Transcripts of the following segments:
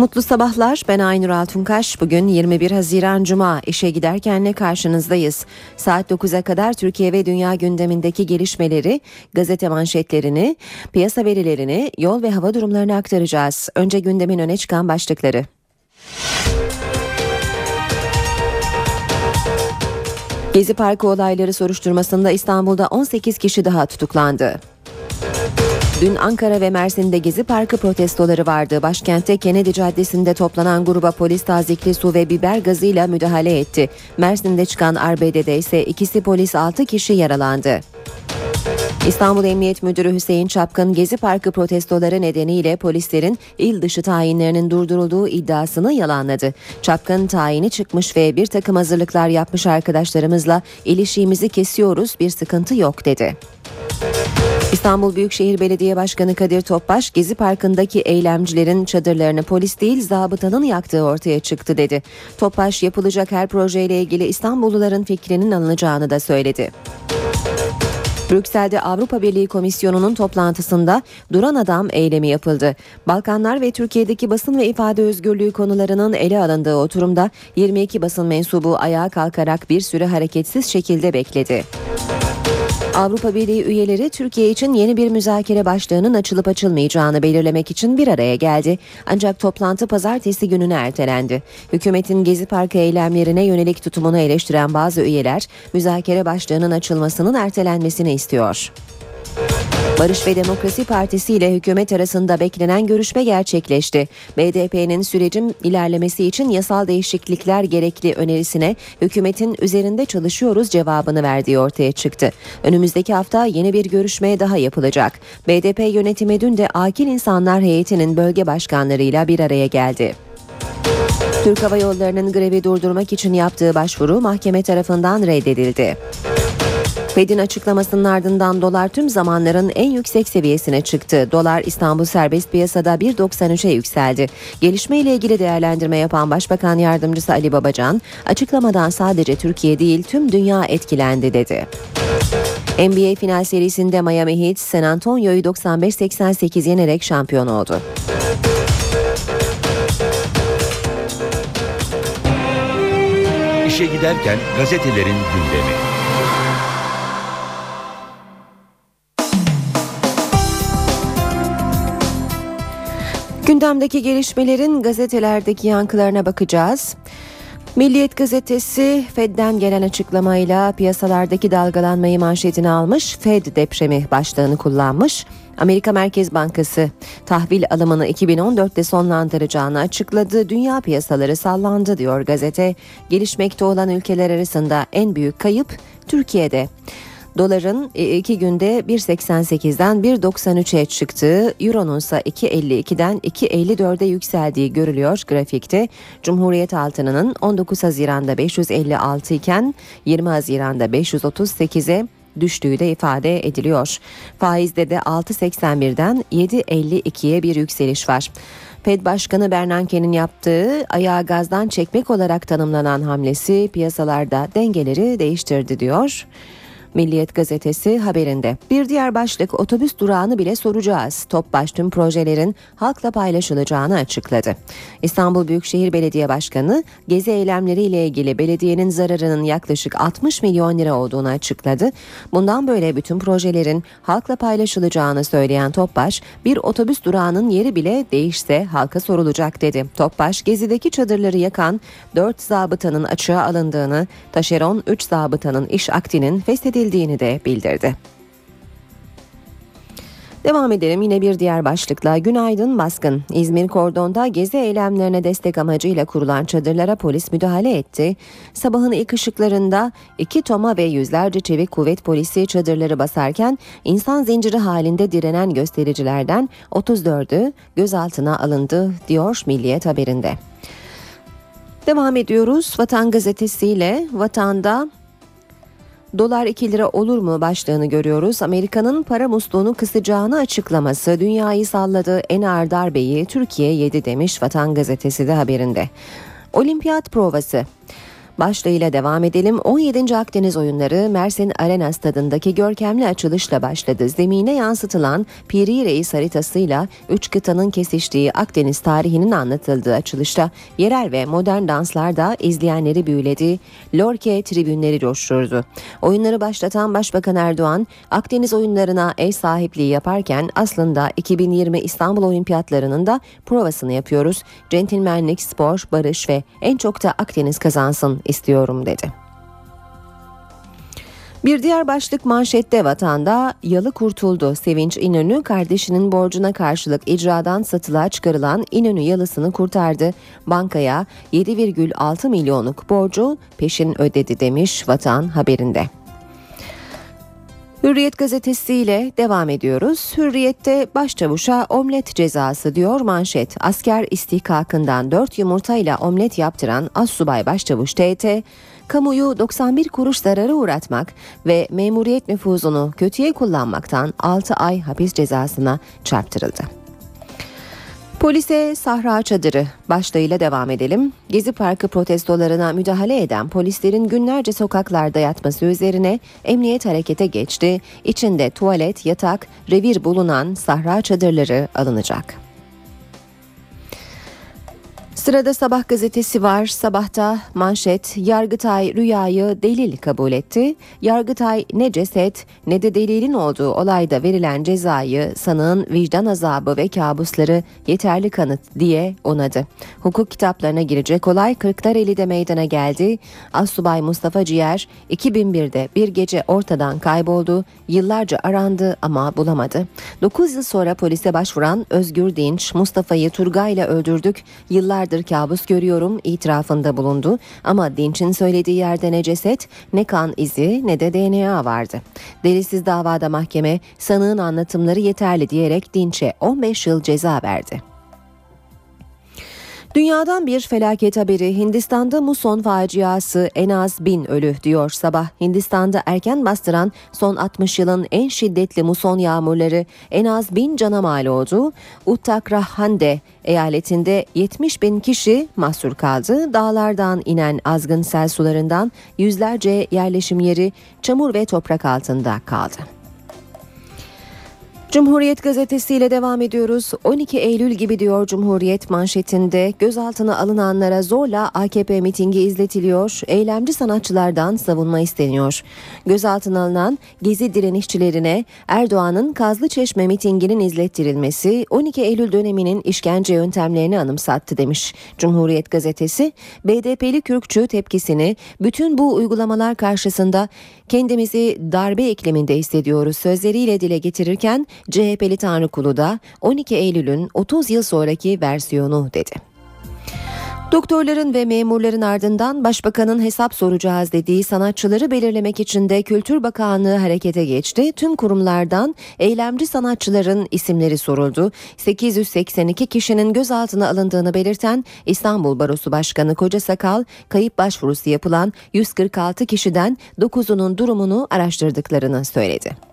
Mutlu sabahlar. Ben Aynur Altunkaş. Bugün 21 Haziran Cuma. İşe giderkenle karşınızdayız. Saat 9'a kadar Türkiye ve dünya gündemindeki gelişmeleri, gazete manşetlerini, piyasa verilerini, yol ve hava durumlarını aktaracağız. Önce gündemin öne çıkan başlıkları. Gezi Parkı olayları soruşturmasında İstanbul'da 18 kişi daha tutuklandı. Dün Ankara ve Mersin'de Gezi Parkı protestoları vardı. Başkentte Kennedy Caddesi'nde toplanan gruba polis tazikli su ve biber gazıyla müdahale etti. Mersin'de çıkan arbedede ise ikisi polis 6 kişi yaralandı. İstanbul Emniyet Müdürü Hüseyin Çapkın Gezi Parkı protestoları nedeniyle polislerin il dışı tayinlerinin durdurulduğu iddiasını yalanladı. Çapkın tayini çıkmış ve bir takım hazırlıklar yapmış arkadaşlarımızla ilişiğimizi kesiyoruz bir sıkıntı yok dedi. İstanbul Büyükşehir Belediye Başkanı Kadir Topbaş, Gezi Parkı'ndaki eylemcilerin çadırlarını polis değil zabıtanın yaktığı ortaya çıktı dedi. Topbaş yapılacak her projeyle ilgili İstanbulluların fikrinin alınacağını da söyledi. Brüksel'de Avrupa Birliği Komisyonu'nun toplantısında duran adam eylemi yapıldı. Balkanlar ve Türkiye'deki basın ve ifade özgürlüğü konularının ele alındığı oturumda 22 basın mensubu ayağa kalkarak bir süre hareketsiz şekilde bekledi. Avrupa Birliği üyeleri Türkiye için yeni bir müzakere başlığının açılıp açılmayacağını belirlemek için bir araya geldi. Ancak toplantı pazartesi gününe ertelendi. Hükümetin Gezi Parkı eylemlerine yönelik tutumunu eleştiren bazı üyeler müzakere başlığının açılmasının ertelenmesini istiyor. Barış ve Demokrasi Partisi ile hükümet arasında beklenen görüşme gerçekleşti. BDP'nin sürecin ilerlemesi için yasal değişiklikler gerekli önerisine hükümetin üzerinde çalışıyoruz cevabını verdiği ortaya çıktı. Önümüzdeki hafta yeni bir görüşme daha yapılacak. BDP yönetimi dün de Akil İnsanlar Heyeti'nin bölge başkanlarıyla bir araya geldi. Türk Hava Yolları'nın grevi durdurmak için yaptığı başvuru mahkeme tarafından reddedildi. Fed'in açıklamasının ardından dolar tüm zamanların en yüksek seviyesine çıktı. Dolar İstanbul serbest piyasada 1.93'e yükseldi. Gelişme ile ilgili değerlendirme yapan Başbakan Yardımcısı Ali Babacan, açıklamadan sadece Türkiye değil tüm dünya etkilendi dedi. NBA final serisinde Miami Heat San Antonio'yu 95-88 yenerek şampiyon oldu. İşe giderken gazetelerin gündemi. Gündemdeki gelişmelerin gazetelerdeki yankılarına bakacağız. Milliyet gazetesi Fed'den gelen açıklamayla piyasalardaki dalgalanmayı manşetine almış, Fed depremi başlığını kullanmış. Amerika Merkez Bankası tahvil alımını 2014'te sonlandıracağını açıkladı. Dünya piyasaları sallandı diyor gazete. Gelişmekte olan ülkeler arasında en büyük kayıp Türkiye'de. Doların e, iki günde 1.88'den 1.93'e çıktığı, Euro'nun ise 2.52'den 2.54'e yükseldiği görülüyor grafikte. Cumhuriyet altınının 19 Haziran'da 556 iken 20 Haziran'da 538'e düştüğü de ifade ediliyor. Faizde de 6.81'den 7.52'ye bir yükseliş var. Fed Başkanı Bernanke'nin yaptığı ayağı gazdan çekmek olarak tanımlanan hamlesi piyasalarda dengeleri değiştirdi diyor. Milliyet gazetesi haberinde. Bir diğer başlık otobüs durağını bile soracağız. Topbaş tüm projelerin halkla paylaşılacağını açıkladı. İstanbul Büyükşehir Belediye Başkanı gezi eylemleriyle ilgili belediyenin zararının yaklaşık 60 milyon lira olduğunu açıkladı. Bundan böyle bütün projelerin halkla paylaşılacağını söyleyen Topbaş, bir otobüs durağının yeri bile değişse halka sorulacak dedi. Topbaş, gezideki çadırları yakan 4 zabıtanın açığa alındığını, taşeron 3 zabıtanın iş aktinin feshedildiğini edildiğini de bildirdi. Devam edelim yine bir diğer başlıkla. Günaydın baskın. İzmir Kordon'da gezi eylemlerine destek amacıyla kurulan çadırlara polis müdahale etti. Sabahın ilk ışıklarında iki toma ve yüzlerce çevik kuvvet polisi çadırları basarken insan zinciri halinde direnen göstericilerden 34'ü gözaltına alındı diyor Milliyet haberinde. Devam ediyoruz Vatan Gazetesi ile Vatan'da dolar 2 lira olur mu başlığını görüyoruz. Amerika'nın para musluğunu kısacağını açıklaması dünyayı salladı en ağır darbeyi Türkiye yedi demiş Vatan Gazetesi de haberinde. Olimpiyat provası Başlığıyla devam edelim. 17. Akdeniz oyunları Mersin Arena stadındaki görkemli açılışla başladı. Zemine yansıtılan Piri Reis haritasıyla 3 kıtanın kesiştiği Akdeniz tarihinin anlatıldığı açılışta yerel ve modern danslar da izleyenleri büyüledi. Lorke tribünleri coşturdu. Oyunları başlatan Başbakan Erdoğan, Akdeniz oyunlarına ev sahipliği yaparken aslında 2020 İstanbul Olimpiyatlarının da provasını yapıyoruz. Centilmenlik, spor, barış ve en çok da Akdeniz kazansın istiyorum dedi. Bir diğer başlık manşette vatanda yalı kurtuldu. Sevinç İnönü kardeşinin borcuna karşılık icradan satılığa çıkarılan İnönü yalısını kurtardı. Bankaya 7,6 milyonluk borcu peşin ödedi demiş Vatan haberinde. Hürriyet gazetesiyle devam ediyoruz. Hürriyette başçavuşa omlet cezası diyor manşet. Asker istihkakından 4 yumurtayla omlet yaptıran Assubay Başçavuş TT, kamuyu 91 kuruş zarara uğratmak ve memuriyet nüfuzunu kötüye kullanmaktan 6 ay hapis cezasına çarptırıldı. Polise Sahra Çadırı başlığıyla devam edelim. Gezi Parkı protestolarına müdahale eden polislerin günlerce sokaklarda yatması üzerine emniyet harekete geçti. İçinde tuvalet, yatak, revir bulunan Sahra Çadırları alınacak. Sırada Sabah gazetesi var. Sabahta manşet Yargıtay rüyayı delil kabul etti. Yargıtay ne ceset ne de delilin olduğu olayda verilen cezayı sanığın vicdan azabı ve kabusları yeterli kanıt diye onadı. Hukuk kitaplarına girecek olay Kırklareli'de meydana geldi. Assubay Mustafa Ciğer 2001'de bir gece ortadan kayboldu. Yıllarca arandı ama bulamadı. 9 yıl sonra polise başvuran Özgür Dinç Mustafa'yı Turgay ile öldürdük. Yıllar Yıllardır kabus görüyorum itirafında bulundu ama Dinç'in söylediği yerde ne ceset ne kan izi ne de DNA vardı. Delisiz davada mahkeme sanığın anlatımları yeterli diyerek Dinç'e 15 yıl ceza verdi. Dünyadan bir felaket haberi Hindistan'da muson faciası en az bin ölü diyor sabah. Hindistan'da erken bastıran son 60 yılın en şiddetli muson yağmurları en az bin cana mal oldu. Uttarakhand eyaletinde 70 bin kişi mahsur kaldı. Dağlardan inen azgın sel sularından yüzlerce yerleşim yeri çamur ve toprak altında kaldı. Cumhuriyet gazetesiyle devam ediyoruz. 12 Eylül gibi diyor Cumhuriyet manşetinde gözaltına alınanlara zorla AKP mitingi izletiliyor. Eylemci sanatçılardan savunma isteniyor. Gözaltına alınan gezi direnişçilerine Erdoğan'ın Kazlı Çeşme mitinginin izlettirilmesi 12 Eylül döneminin işkence yöntemlerini anımsattı demiş. Cumhuriyet gazetesi BDP'li Kürkçü tepkisini bütün bu uygulamalar karşısında kendimizi darbe ikliminde hissediyoruz sözleriyle dile getirirken CHP'li Tanrıkulu da 12 Eylül'ün 30 yıl sonraki versiyonu dedi. Doktorların ve memurların ardından başbakanın hesap soracağız dediği sanatçıları belirlemek için de Kültür Bakanlığı harekete geçti. Tüm kurumlardan eylemci sanatçıların isimleri soruldu. 882 kişinin gözaltına alındığını belirten İstanbul Barosu Başkanı Koca Sakal, kayıp başvurusu yapılan 146 kişiden 9'unun durumunu araştırdıklarını söyledi.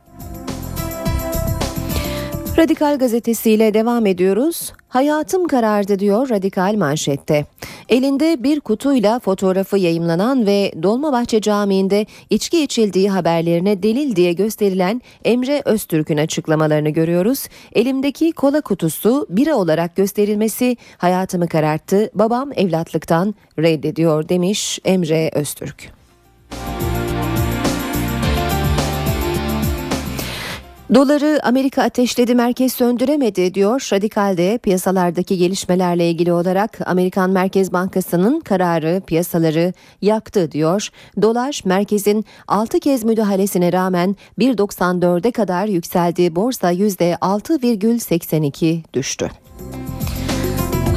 Radikal gazetesiyle devam ediyoruz. Hayatım karardı diyor Radikal manşette. Elinde bir kutuyla fotoğrafı yayımlanan ve Dolmabahçe Camii'nde içki içildiği haberlerine delil diye gösterilen Emre Öztürk'ün açıklamalarını görüyoruz. Elimdeki kola kutusu bira olarak gösterilmesi hayatımı kararttı. Babam evlatlıktan reddediyor demiş Emre Öztürk. Doları Amerika ateşledi merkez söndüremedi diyor. Radikal'de piyasalardaki gelişmelerle ilgili olarak Amerikan Merkez Bankası'nın kararı piyasaları yaktı diyor. Dolar merkezin 6 kez müdahalesine rağmen 1.94'e kadar yükseldi. Borsa %6,82 düştü.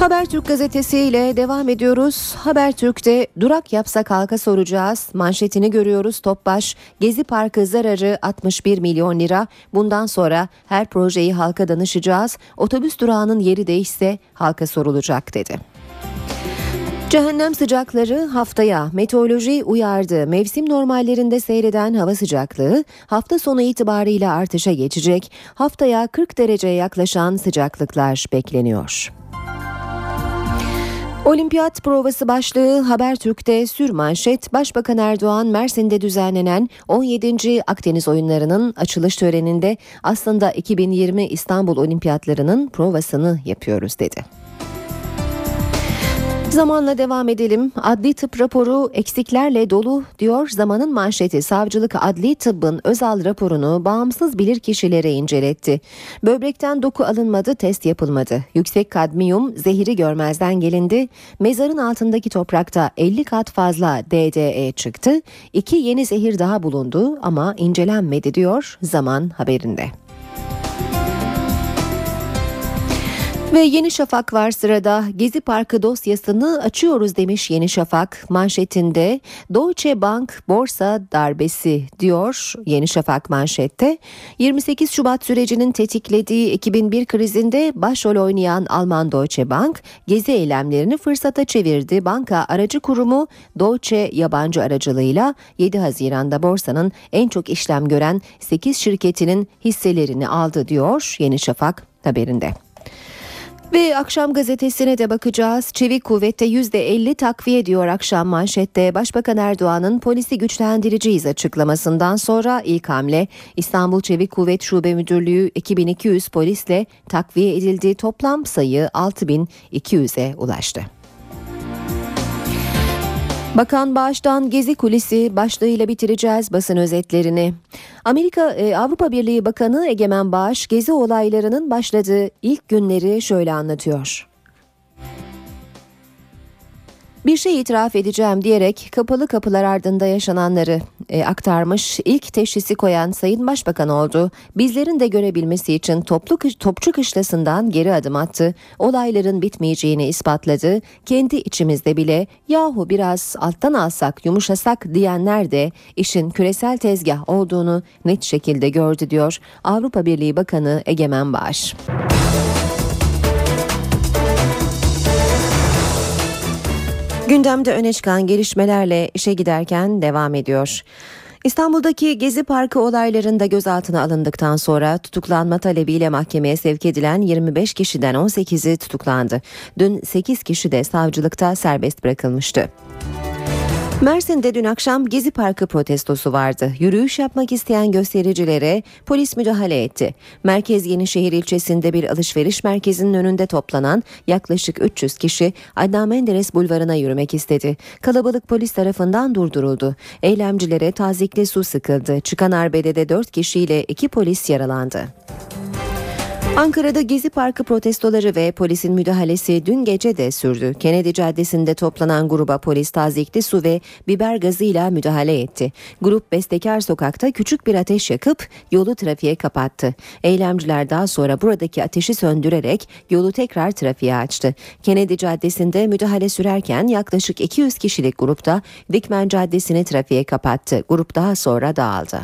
Habertürk gazetesiyle devam ediyoruz. Habertürk'te durak yapsak halka soracağız. Manşetini görüyoruz Topbaş. Gezi Parkı zararı 61 milyon lira. Bundan sonra her projeyi halka danışacağız. Otobüs durağının yeri değişse halka sorulacak dedi. Cehennem sıcakları haftaya meteoroloji uyardı. Mevsim normallerinde seyreden hava sıcaklığı hafta sonu itibariyle artışa geçecek. Haftaya 40 dereceye yaklaşan sıcaklıklar bekleniyor. Olimpiyat provası başlığı Habertürk'te sür manşet Başbakan Erdoğan Mersin'de düzenlenen 17. Akdeniz oyunlarının açılış töreninde aslında 2020 İstanbul Olimpiyatlarının provasını yapıyoruz dedi. Zamanla devam edelim. Adli tıp raporu eksiklerle dolu diyor zamanın manşeti. Savcılık adli tıbbın özel raporunu bağımsız bilirkişilere inceletti. Böbrekten doku alınmadı, test yapılmadı. Yüksek kadmiyum zehiri görmezden gelindi. Mezarın altındaki toprakta 50 kat fazla DDE çıktı. İki yeni zehir daha bulundu ama incelenmedi diyor zaman haberinde. Ve Yeni Şafak var sırada. Gezi Parkı dosyasını açıyoruz demiş Yeni Şafak. Manşetinde Deutsche Bank borsa darbesi diyor Yeni Şafak manşette. 28 Şubat sürecinin tetiklediği 2001 krizinde başrol oynayan Alman Deutsche Bank gezi eylemlerini fırsata çevirdi. Banka aracı kurumu Deutsche yabancı aracılığıyla 7 Haziran'da borsanın en çok işlem gören 8 şirketinin hisselerini aldı diyor Yeni Şafak haberinde. Ve akşam gazetesine de bakacağız. Çevik kuvvette %50 takviye diyor akşam manşette. Başbakan Erdoğan'ın polisi güçlendireceğiz açıklamasından sonra ilk hamle İstanbul Çevik Kuvvet Şube Müdürlüğü 2200 polisle takviye edildi. Toplam sayı 6200'e ulaştı. Bakan Bağış'tan Gezi Kulisi başlığıyla bitireceğiz basın özetlerini. Amerika e, Avrupa Birliği Bakanı Egemen Bağış Gezi olaylarının başladığı ilk günleri şöyle anlatıyor. Bir şey itiraf edeceğim diyerek kapalı kapılar ardında yaşananları e, aktarmış. İlk teşhisi koyan Sayın Başbakan oldu. Bizlerin de görebilmesi için toplu topçu kışlasından geri adım attı. Olayların bitmeyeceğini ispatladı. Kendi içimizde bile yahu biraz alttan alsak yumuşasak diyenler de işin küresel tezgah olduğunu net şekilde gördü diyor Avrupa Birliği Bakanı Egemen Bağış. Gündemde öne çıkan gelişmelerle işe giderken devam ediyor. İstanbul'daki Gezi Parkı olaylarında gözaltına alındıktan sonra tutuklanma talebiyle mahkemeye sevk edilen 25 kişiden 18'i tutuklandı. Dün 8 kişi de savcılıkta serbest bırakılmıştı. Mersin'de dün akşam Gezi Parkı protestosu vardı. Yürüyüş yapmak isteyen göstericilere polis müdahale etti. Merkez Yenişehir ilçesinde bir alışveriş merkezinin önünde toplanan yaklaşık 300 kişi Adnan Menderes bulvarına yürümek istedi. Kalabalık polis tarafından durduruldu. Eylemcilere tazikli su sıkıldı. Çıkan arbedede 4 kişiyle 2 polis yaralandı. Ankara'da Gezi Parkı protestoları ve polisin müdahalesi dün gece de sürdü. Kennedy Caddesi'nde toplanan gruba polis tazikli su ve biber gazıyla müdahale etti. Grup Bestekar Sokak'ta küçük bir ateş yakıp yolu trafiğe kapattı. Eylemciler daha sonra buradaki ateşi söndürerek yolu tekrar trafiğe açtı. Kennedy Caddesi'nde müdahale sürerken yaklaşık 200 kişilik grupta Dikmen Caddesi'ni trafiğe kapattı. Grup daha sonra dağıldı.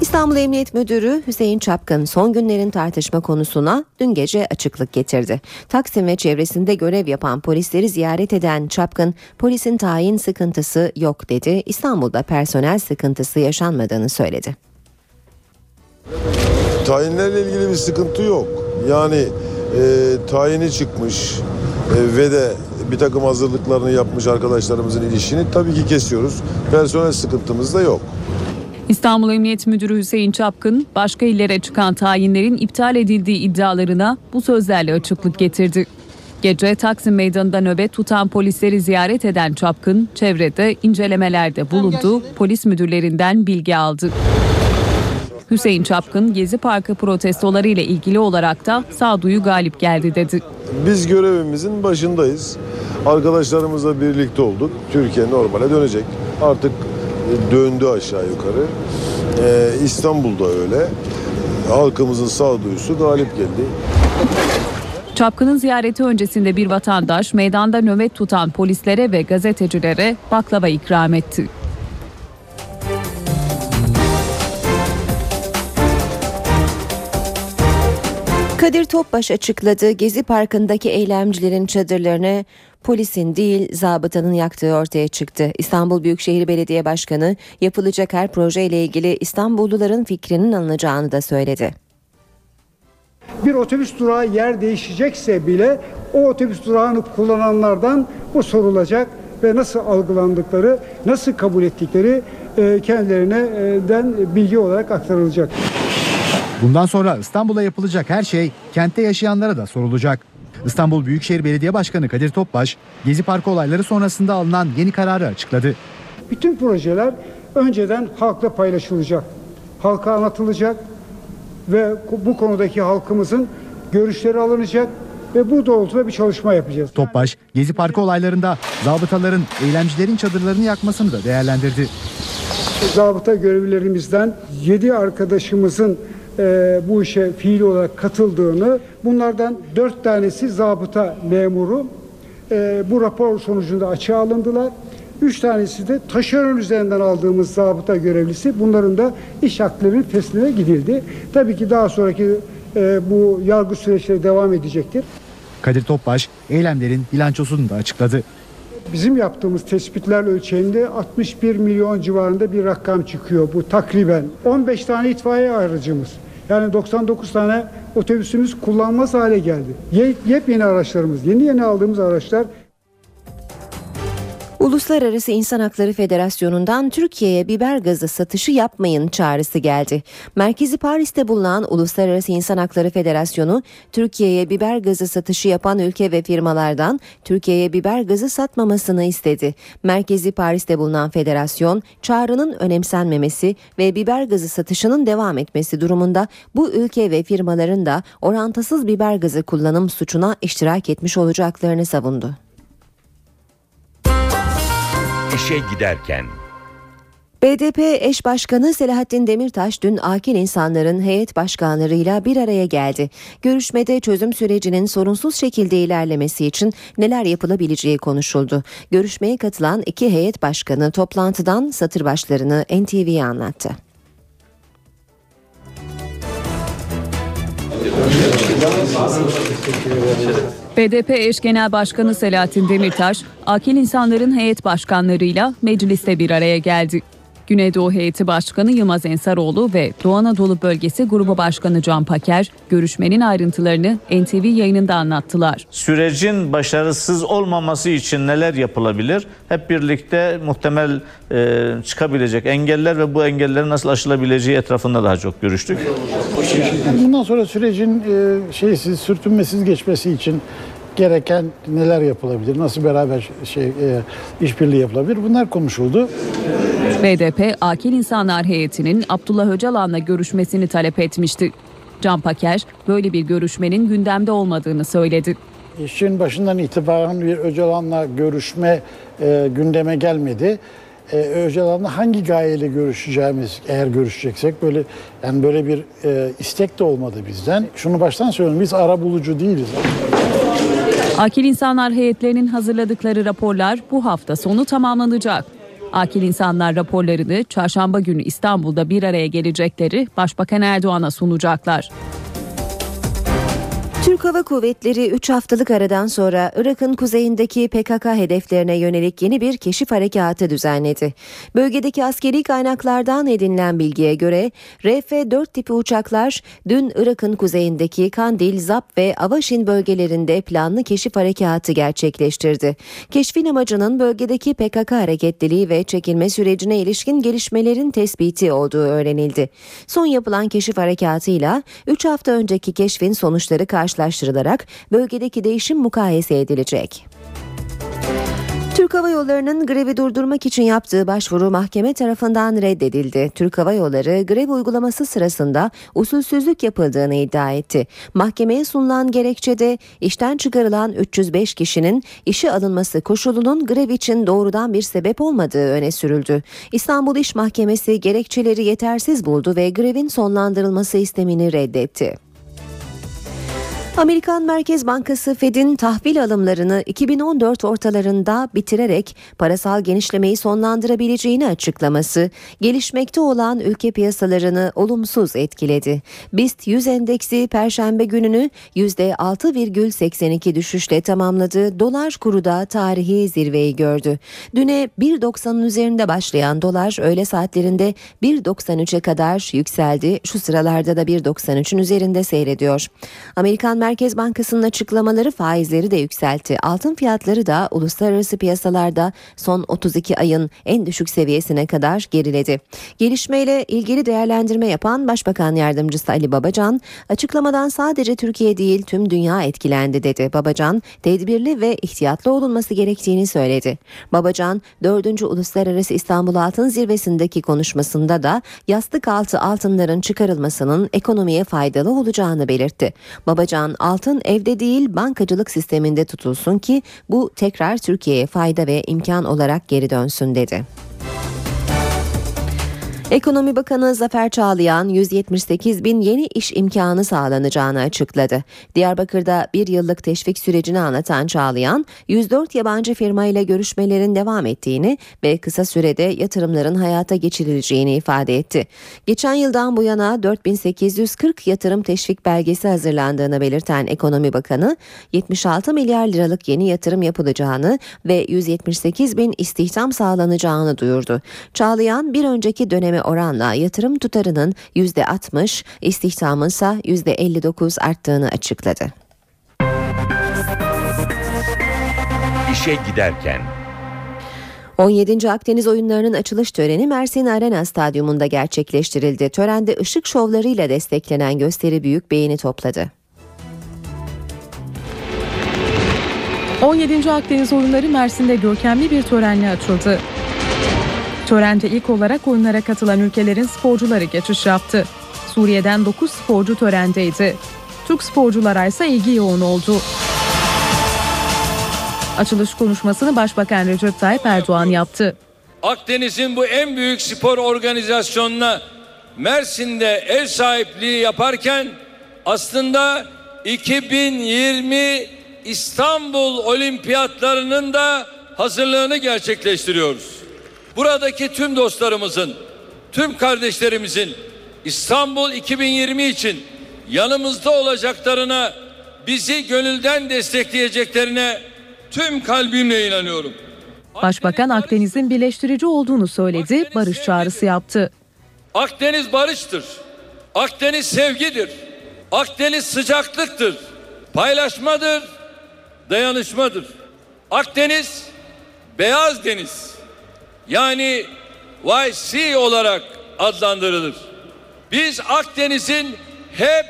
İstanbul Emniyet Müdürü Hüseyin Çapkın son günlerin tartışma konusuna dün gece açıklık getirdi. Taksim ve çevresinde görev yapan polisleri ziyaret eden Çapkın, polisin tayin sıkıntısı yok dedi. İstanbul'da personel sıkıntısı yaşanmadığını söyledi. Tayinlerle ilgili bir sıkıntı yok. Yani e, tayini çıkmış e, ve de bir takım hazırlıklarını yapmış arkadaşlarımızın ilişkini tabii ki kesiyoruz. Personel sıkıntımız da yok. İstanbul Emniyet Müdürü Hüseyin Çapkın, başka illere çıkan tayinlerin iptal edildiği iddialarına bu sözlerle açıklık getirdi. Gece Taksim Meydanı'nda nöbet tutan polisleri ziyaret eden Çapkın, çevrede incelemelerde bulundu, polis müdürlerinden bilgi aldı. Hüseyin Çapkın, Gezi Parkı protestoları ile ilgili olarak da sağduyu galip geldi dedi. Biz görevimizin başındayız. Arkadaşlarımızla birlikte olduk. Türkiye normale dönecek. Artık döndü aşağı yukarı. Ee, İstanbul'da öyle. Halkımızın sağduyusu galip geldi. Çapkın'ın ziyareti öncesinde bir vatandaş meydanda nöbet tutan polislere ve gazetecilere baklava ikram etti. Kadir Topbaş açıkladı. Gezi Parkı'ndaki eylemcilerin çadırlarını polisin değil zabıtanın yaktığı ortaya çıktı. İstanbul Büyükşehir Belediye Başkanı yapılacak her proje ile ilgili İstanbulluların fikrinin alınacağını da söyledi. Bir otobüs durağı yer değişecekse bile o otobüs durağını kullananlardan bu sorulacak ve nasıl algılandıkları, nasıl kabul ettikleri e, kendilerine bilgi olarak aktarılacak. Bundan sonra İstanbul'a yapılacak her şey kentte yaşayanlara da sorulacak. İstanbul Büyükşehir Belediye Başkanı Kadir Topbaş, Gezi Parkı olayları sonrasında alınan yeni kararı açıkladı. Bütün projeler önceden halkla paylaşılacak, halka anlatılacak ve bu konudaki halkımızın görüşleri alınacak ve bu doğrultuda bir çalışma yapacağız. Topbaş, Gezi Parkı olaylarında zabıtaların eylemcilerin çadırlarını yakmasını da değerlendirdi. Zabıta görevlilerimizden 7 arkadaşımızın e, bu işe fiil olarak katıldığını, bunlardan 4 tanesi zabıta memuru e, bu rapor sonucunda açığa alındılar. Üç tanesi de taşeron üzerinden aldığımız zabıta görevlisi. Bunların da iş haklarının fesline gidildi. Tabii ki daha sonraki e, bu yargı süreçleri devam edecektir. Kadir Topbaş eylemlerin bilançosunu da açıkladı. Bizim yaptığımız tespitler ölçeğinde 61 milyon civarında bir rakam çıkıyor bu takriben. 15 tane itfaiye aracımız. Yani 99 tane otobüsümüz kullanmaz hale geldi. Ye, yepyeni araçlarımız, yeni yeni aldığımız araçlar Uluslararası İnsan Hakları Federasyonu'ndan Türkiye'ye biber gazı satışı yapmayın çağrısı geldi. Merkezi Paris'te bulunan Uluslararası İnsan Hakları Federasyonu, Türkiye'ye biber gazı satışı yapan ülke ve firmalardan Türkiye'ye biber gazı satmamasını istedi. Merkezi Paris'te bulunan federasyon, çağrının önemsenmemesi ve biber gazı satışının devam etmesi durumunda bu ülke ve firmaların da orantısız biber gazı kullanım suçuna iştirak etmiş olacaklarını savundu. İşe giderken BDP eş başkanı Selahattin Demirtaş dün akil insanların heyet başkanlarıyla bir araya geldi. Görüşmede çözüm sürecinin sorunsuz şekilde ilerlemesi için neler yapılabileceği konuşuldu. Görüşmeye katılan iki heyet başkanı toplantıdan satır başlarını NTV'ye anlattı. BDP eş genel başkanı Selahattin Demirtaş, akil insanların heyet başkanlarıyla mecliste bir araya geldi. Güneydoğu Heyeti Başkanı Yılmaz Ensaroğlu ve Doğu Anadolu Bölgesi Grubu Başkanı Can Paker görüşmenin ayrıntılarını NTV yayınında anlattılar. Sürecin başarısız olmaması için neler yapılabilir? Hep birlikte muhtemel e, çıkabilecek engeller ve bu engellerin nasıl aşılabileceği etrafında daha çok görüştük. Bundan sonra sürecin e, şeysiz, sürtünmesiz geçmesi için gereken neler yapılabilir, nasıl beraber şey e, işbirliği yapılabilir bunlar konuşuldu. BDP Akil İnsanlar Heyeti'nin Abdullah Öcalan'la görüşmesini talep etmişti. Can Paker böyle bir görüşmenin gündemde olmadığını söyledi. İşin başından itibaren bir Öcalan'la görüşme e, gündeme gelmedi. E, Öcalan'la hangi gayeyle görüşeceğimiz eğer görüşeceksek böyle yani böyle bir e, istek de olmadı bizden. Şunu baştan söylüyorum biz ara bulucu değiliz. Akil İnsanlar heyetlerinin hazırladıkları raporlar bu hafta sonu tamamlanacak. Akil İnsanlar raporlarını çarşamba günü İstanbul'da bir araya gelecekleri Başbakan Erdoğan'a sunacaklar. Türk Hava Kuvvetleri 3 haftalık aradan sonra Irak'ın kuzeyindeki PKK hedeflerine yönelik yeni bir keşif harekatı düzenledi. Bölgedeki askeri kaynaklardan edinilen bilgiye göre RF-4 tipi uçaklar dün Irak'ın kuzeyindeki Kandil, Zap ve Avaşin bölgelerinde planlı keşif harekatı gerçekleştirdi. Keşfin amacının bölgedeki PKK hareketliliği ve çekilme sürecine ilişkin gelişmelerin tespiti olduğu öğrenildi. Son yapılan keşif harekatıyla 3 hafta önceki keşfin sonuçları karşılaştırıldı karşılaştırılarak bölgedeki değişim mukayese edilecek. Türk Hava Yolları'nın grevi durdurmak için yaptığı başvuru mahkeme tarafından reddedildi. Türk Hava Yolları grev uygulaması sırasında usulsüzlük yapıldığını iddia etti. Mahkemeye sunulan gerekçede işten çıkarılan 305 kişinin işe alınması koşulunun grev için doğrudan bir sebep olmadığı öne sürüldü. İstanbul İş Mahkemesi gerekçeleri yetersiz buldu ve grevin sonlandırılması istemini reddetti. Amerikan Merkez Bankası Fed'in tahvil alımlarını 2014 ortalarında bitirerek parasal genişlemeyi sonlandırabileceğini açıklaması gelişmekte olan ülke piyasalarını olumsuz etkiledi. BIST 100 endeksi perşembe gününü %6,82 düşüşle tamamladı. Dolar kuru da tarihi zirveyi gördü. Düne 1.90'ın üzerinde başlayan dolar öğle saatlerinde 1.93'e kadar yükseldi. Şu sıralarda da 1.93'ün üzerinde seyrediyor. Amerikan Merkez Bankası'nın açıklamaları faizleri de yükseltti. Altın fiyatları da uluslararası piyasalarda son 32 ayın en düşük seviyesine kadar geriledi. Gelişmeyle ilgili değerlendirme yapan Başbakan Yardımcısı Ali Babacan, açıklamadan sadece Türkiye değil tüm dünya etkilendi dedi. Babacan, tedbirli ve ihtiyatlı olunması gerektiğini söyledi. Babacan, 4. Uluslararası İstanbul Altın Zirvesi'ndeki konuşmasında da yastık altı altınların çıkarılmasının ekonomiye faydalı olacağını belirtti. Babacan, altın evde değil bankacılık sisteminde tutulsun ki bu tekrar Türkiye'ye fayda ve imkan olarak geri dönsün dedi. Ekonomi Bakanı Zafer Çağlayan 178 bin yeni iş imkanı sağlanacağını açıkladı. Diyarbakır'da bir yıllık teşvik sürecini anlatan Çağlayan, 104 yabancı firma ile görüşmelerin devam ettiğini ve kısa sürede yatırımların hayata geçirileceğini ifade etti. Geçen yıldan bu yana 4840 yatırım teşvik belgesi hazırlandığını belirten Ekonomi Bakanı, 76 milyar liralık yeni yatırım yapılacağını ve 178 bin istihdam sağlanacağını duyurdu. Çağlayan bir önceki döneme oranla yatırım tutarının %60, istihdamın ise %59 arttığını açıkladı. İşe giderken 17. Akdeniz oyunlarının açılış töreni Mersin Arena Stadyumunda gerçekleştirildi. Törende ışık şovlarıyla desteklenen gösteri büyük beğeni topladı. 17. Akdeniz oyunları Mersin'de görkemli bir törenle açıldı. Törende ilk olarak oyunlara katılan ülkelerin sporcuları geçiş yaptı. Suriye'den 9 sporcu törendeydi. Türk sporculara ise ilgi yoğun oldu. Açılış konuşmasını Başbakan Recep Tayyip Erdoğan yaptı. Akdeniz'in bu en büyük spor organizasyonuna Mersin'de ev sahipliği yaparken aslında 2020 İstanbul Olimpiyatlarının da hazırlığını gerçekleştiriyoruz. Buradaki tüm dostlarımızın, tüm kardeşlerimizin İstanbul 2020 için yanımızda olacaklarına, bizi gönülden destekleyeceklerine tüm kalbimle inanıyorum. Başbakan Akdeniz'in birleştirici olduğunu söyledi, barış çağrısı yaptı. Akdeniz barıştır. Akdeniz sevgidir. Akdeniz sıcaklıktır. Paylaşmadır. Dayanışmadır. Akdeniz beyaz deniz. Yani YC olarak adlandırılır. Biz Akdeniz'in hep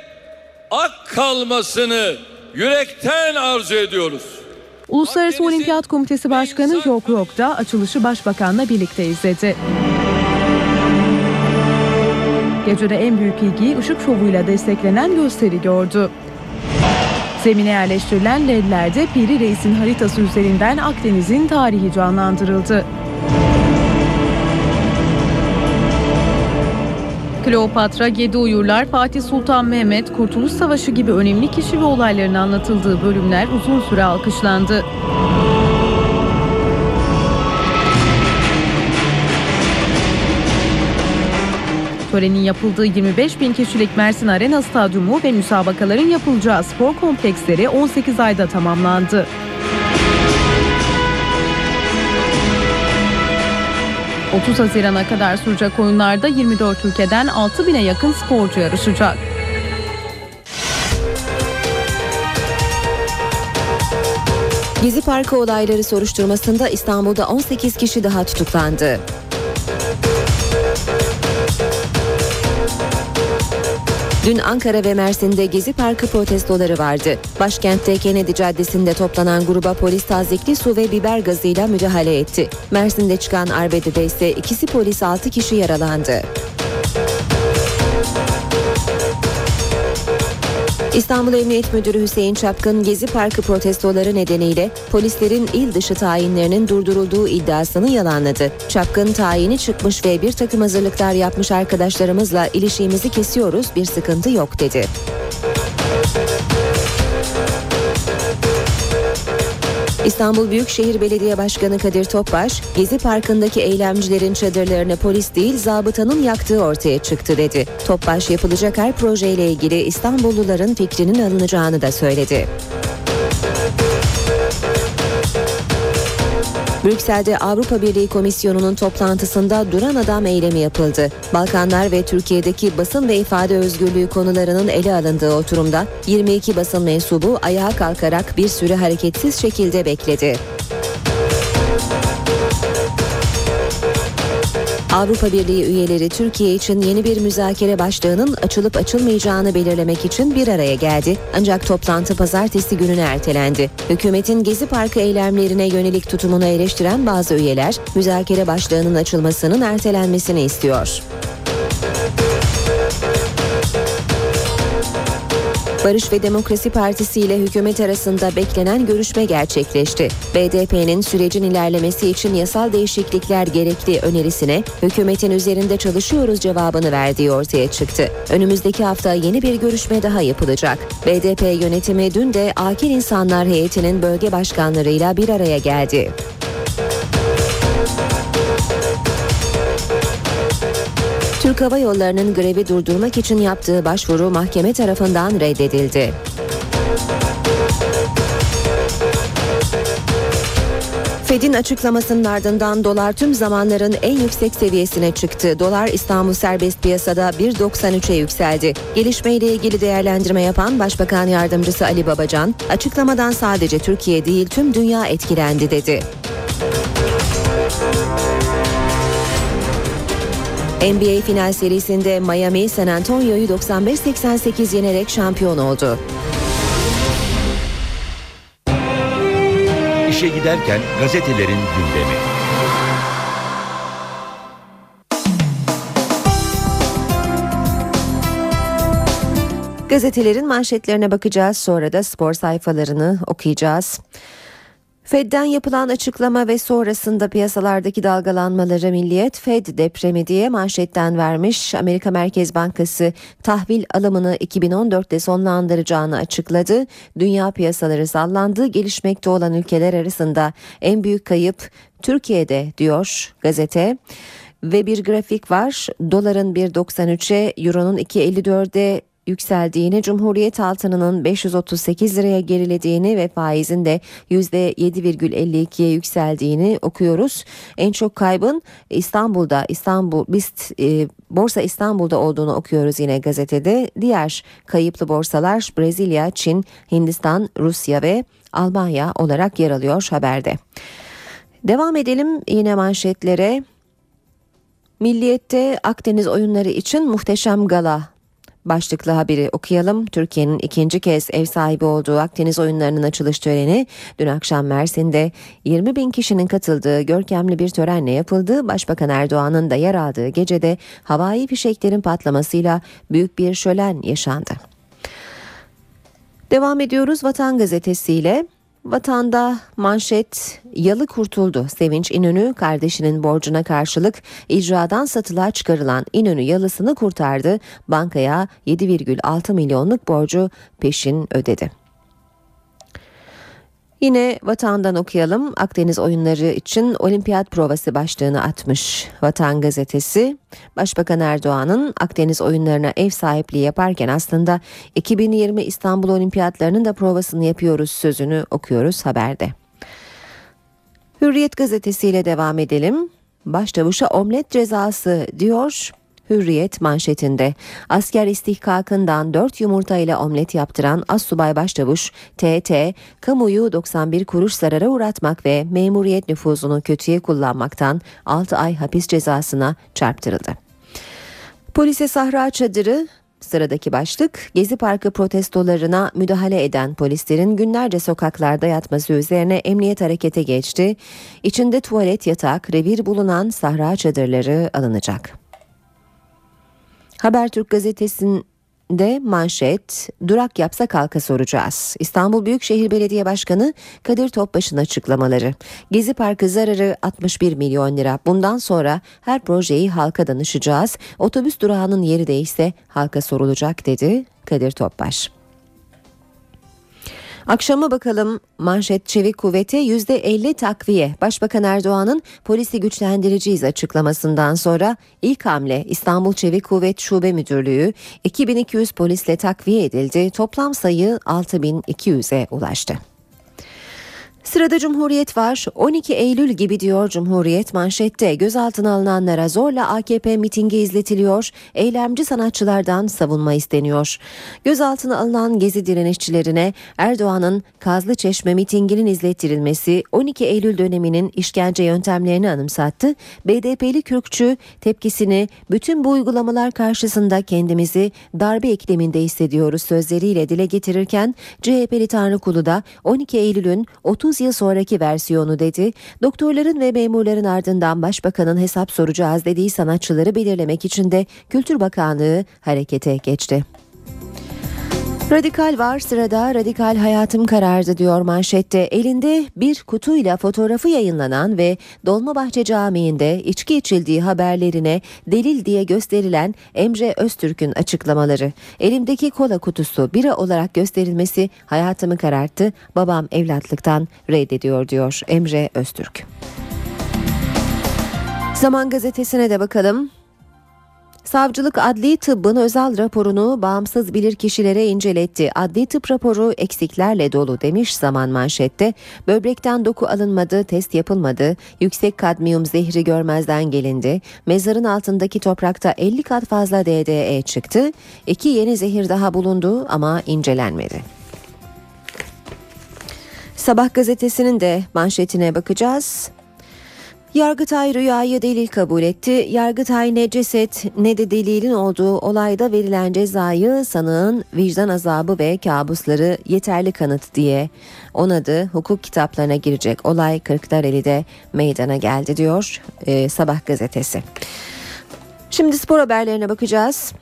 ak kalmasını yürekten arzu ediyoruz. Uluslararası Olimpiyat Komitesi Başkanı Yok Yok da açılışı Başbakan'la birlikte izledi. Gecede en büyük ilgiyi ışık şovuyla desteklenen gösteri gördü. Zemine yerleştirilen ledlerde Piri Reis'in haritası üzerinden Akdeniz'in tarihi canlandırıldı. Kleopatra, Gedi Uyurlar, Fatih Sultan Mehmet, Kurtuluş Savaşı gibi önemli kişi ve olayların anlatıldığı bölümler uzun süre alkışlandı. Törenin yapıldığı 25 bin kişilik Mersin Arena Stadyumu ve müsabakaların yapılacağı spor kompleksleri 18 ayda tamamlandı. ...30 Haziran'a kadar sürecek oyunlarda 24 ülkeden 6 bine yakın sporcu yarışacak. Gezi Parkı olayları soruşturmasında İstanbul'da 18 kişi daha tutuklandı. Dün Ankara ve Mersin'de Gezi Parkı protestoları vardı. Başkentte Kennedy Caddesi'nde toplanan gruba polis tazikli su ve biber gazıyla müdahale etti. Mersin'de çıkan arbedede ise ikisi polis 6 kişi yaralandı. İstanbul Emniyet Müdürü Hüseyin Çapkın Gezi Parkı protestoları nedeniyle polislerin il dışı tayinlerinin durdurulduğu iddiasını yalanladı. Çapkın tayini çıkmış ve bir takım hazırlıklar yapmış arkadaşlarımızla ilişiğimizi kesiyoruz bir sıkıntı yok dedi. İstanbul Büyükşehir Belediye Başkanı Kadir Topbaş, Gezi Parkı'ndaki eylemcilerin çadırlarını polis değil zabıtanın yaktığı ortaya çıktı dedi. Topbaş yapılacak her projeyle ilgili İstanbulluların fikrinin alınacağını da söyledi. Brüksel'de Avrupa Birliği Komisyonu'nun toplantısında duran adam eylemi yapıldı. Balkanlar ve Türkiye'deki basın ve ifade özgürlüğü konularının ele alındığı oturumda 22 basın mensubu ayağa kalkarak bir süre hareketsiz şekilde bekledi. Avrupa Birliği üyeleri Türkiye için yeni bir müzakere başlığının açılıp açılmayacağını belirlemek için bir araya geldi. Ancak toplantı pazartesi gününe ertelendi. Hükümetin Gezi Parkı eylemlerine yönelik tutumunu eleştiren bazı üyeler müzakere başlığının açılmasının ertelenmesini istiyor. Barış ve Demokrasi Partisi ile hükümet arasında beklenen görüşme gerçekleşti. BDP'nin sürecin ilerlemesi için yasal değişiklikler gerekli önerisine hükümetin üzerinde çalışıyoruz cevabını verdiği ortaya çıktı. Önümüzdeki hafta yeni bir görüşme daha yapılacak. BDP yönetimi dün de Akil İnsanlar Heyeti'nin bölge başkanlarıyla bir araya geldi. Türk Hava Yolları'nın grevi durdurmak için yaptığı başvuru mahkeme tarafından reddedildi. Fed'in açıklamasının ardından dolar tüm zamanların en yüksek seviyesine çıktı. Dolar İstanbul serbest piyasada 1.93'e yükseldi. Gelişmeyle ilgili değerlendirme yapan Başbakan Yardımcısı Ali Babacan, açıklamadan sadece Türkiye değil tüm dünya etkilendi dedi. NBA final serisinde Miami San Antonio'yu 95-88 yenerek şampiyon oldu. İşe giderken gazetelerin gündemi. Gazetelerin manşetlerine bakacağız sonra da spor sayfalarını okuyacağız. Fed'den yapılan açıklama ve sonrasında piyasalardaki dalgalanmaları Milliyet Fed depremi diye manşetten vermiş. Amerika Merkez Bankası tahvil alımını 2014'te sonlandıracağını açıkladı. Dünya piyasaları sallandı. Gelişmekte olan ülkeler arasında en büyük kayıp Türkiye'de diyor gazete ve bir grafik var. Doların 1.93'e, Euro'nun 2.54'e yükseldiğini, Cumhuriyet altınının 538 liraya gerilediğini ve faizin de %7,52'ye yükseldiğini okuyoruz. En çok kaybın İstanbul'da, İstanbul BIST e, Borsa İstanbul'da olduğunu okuyoruz yine gazetede. Diğer kayıplı borsalar Brezilya, Çin, Hindistan, Rusya ve Almanya olarak yer alıyor haberde. Devam edelim yine manşetlere. Milliyette Akdeniz oyunları için muhteşem gala Başlıklı haberi okuyalım. Türkiye'nin ikinci kez ev sahibi olduğu Akdeniz oyunlarının açılış töreni dün akşam Mersin'de 20 bin kişinin katıldığı görkemli bir törenle yapıldı. Başbakan Erdoğan'ın da yer aldığı gecede havai fişeklerin patlamasıyla büyük bir şölen yaşandı. Devam ediyoruz Vatan Gazetesi ile. Vatanda manşet yalı kurtuldu. Sevinç İnönü kardeşinin borcuna karşılık icradan satılığa çıkarılan İnönü yalısını kurtardı. Bankaya 7,6 milyonluk borcu peşin ödedi. Yine vatandan okuyalım. Akdeniz oyunları için olimpiyat provası başlığını atmış Vatan gazetesi. Başbakan Erdoğan'ın Akdeniz oyunlarına ev sahipliği yaparken aslında 2020 İstanbul olimpiyatlarının da provasını yapıyoruz sözünü okuyoruz haberde. Hürriyet gazetesiyle devam edelim. Başçavuşa omlet cezası diyor Hürriyet manşetinde asker istihkakından 4 yumurta ile omlet yaptıran Assubay Başçavuş TT kamuyu 91 kuruş zarara uğratmak ve memuriyet nüfuzunu kötüye kullanmaktan 6 ay hapis cezasına çarptırıldı. Polise Sahra Çadırı Sıradaki başlık Gezi Parkı protestolarına müdahale eden polislerin günlerce sokaklarda yatması üzerine emniyet harekete geçti. İçinde tuvalet, yatak, revir bulunan sahra çadırları alınacak. Habertürk gazetesinde manşet durak yapsa kalka soracağız. İstanbul Büyükşehir Belediye Başkanı Kadir Topbaş'ın açıklamaları. Gezi Parkı zararı 61 milyon lira. Bundan sonra her projeyi halka danışacağız. Otobüs durağının yeri değişse halka sorulacak dedi Kadir Topbaş. Akşama bakalım manşet çevik kuvvete %50 takviye. Başbakan Erdoğan'ın polisi güçlendireceğiz açıklamasından sonra ilk hamle İstanbul Çevik Kuvvet Şube Müdürlüğü 2200 polisle takviye edildi. Toplam sayı 6200'e ulaştı. Sırada Cumhuriyet var. 12 Eylül gibi diyor Cumhuriyet manşette. Gözaltına alınanlara zorla AKP mitingi izletiliyor. Eylemci sanatçılardan savunma isteniyor. Gözaltına alınan gezi direnişçilerine Erdoğan'ın Kazlı Çeşme mitinginin izlettirilmesi 12 Eylül döneminin işkence yöntemlerini anımsattı. BDP'li Kürkçü tepkisini bütün bu uygulamalar karşısında kendimizi darbe ikliminde hissediyoruz sözleriyle dile getirirken CHP'li Tanrıkulu da 12 Eylül'ün 30 yıl sonraki versiyonu dedi. Doktorların ve memurların ardından başbakanın hesap soracağız dediği sanatçıları belirlemek için de Kültür Bakanlığı harekete geçti. Radikal var sırada radikal hayatım karardı diyor manşette. Elinde bir kutuyla fotoğrafı yayınlanan ve Dolmabahçe Camii'nde içki içildiği haberlerine delil diye gösterilen Emre Öztürk'ün açıklamaları. Elimdeki kola kutusu bira olarak gösterilmesi hayatımı kararttı. Babam evlatlıktan reddediyor diyor Emre Öztürk. Zaman gazetesine de bakalım. Savcılık adli tıbbın özel raporunu bağımsız bilirkişilere inceletti. Adli tıp raporu eksiklerle dolu demiş zaman manşette. Böbrekten doku alınmadı, test yapılmadı. Yüksek kadmiyum zehri görmezden gelindi. Mezarın altındaki toprakta 50 kat fazla DDE çıktı. İki yeni zehir daha bulundu ama incelenmedi. Sabah gazetesinin de manşetine bakacağız. Yargıtay rüyayı delil kabul etti. Yargıtay ne ceset ne de delilin olduğu olayda verilen cezayı sanığın vicdan azabı ve kabusları yeterli kanıt diye onadı. Hukuk kitaplarına girecek olay Kırklareli'de meydana geldi diyor e, Sabah gazetesi. Şimdi spor haberlerine bakacağız.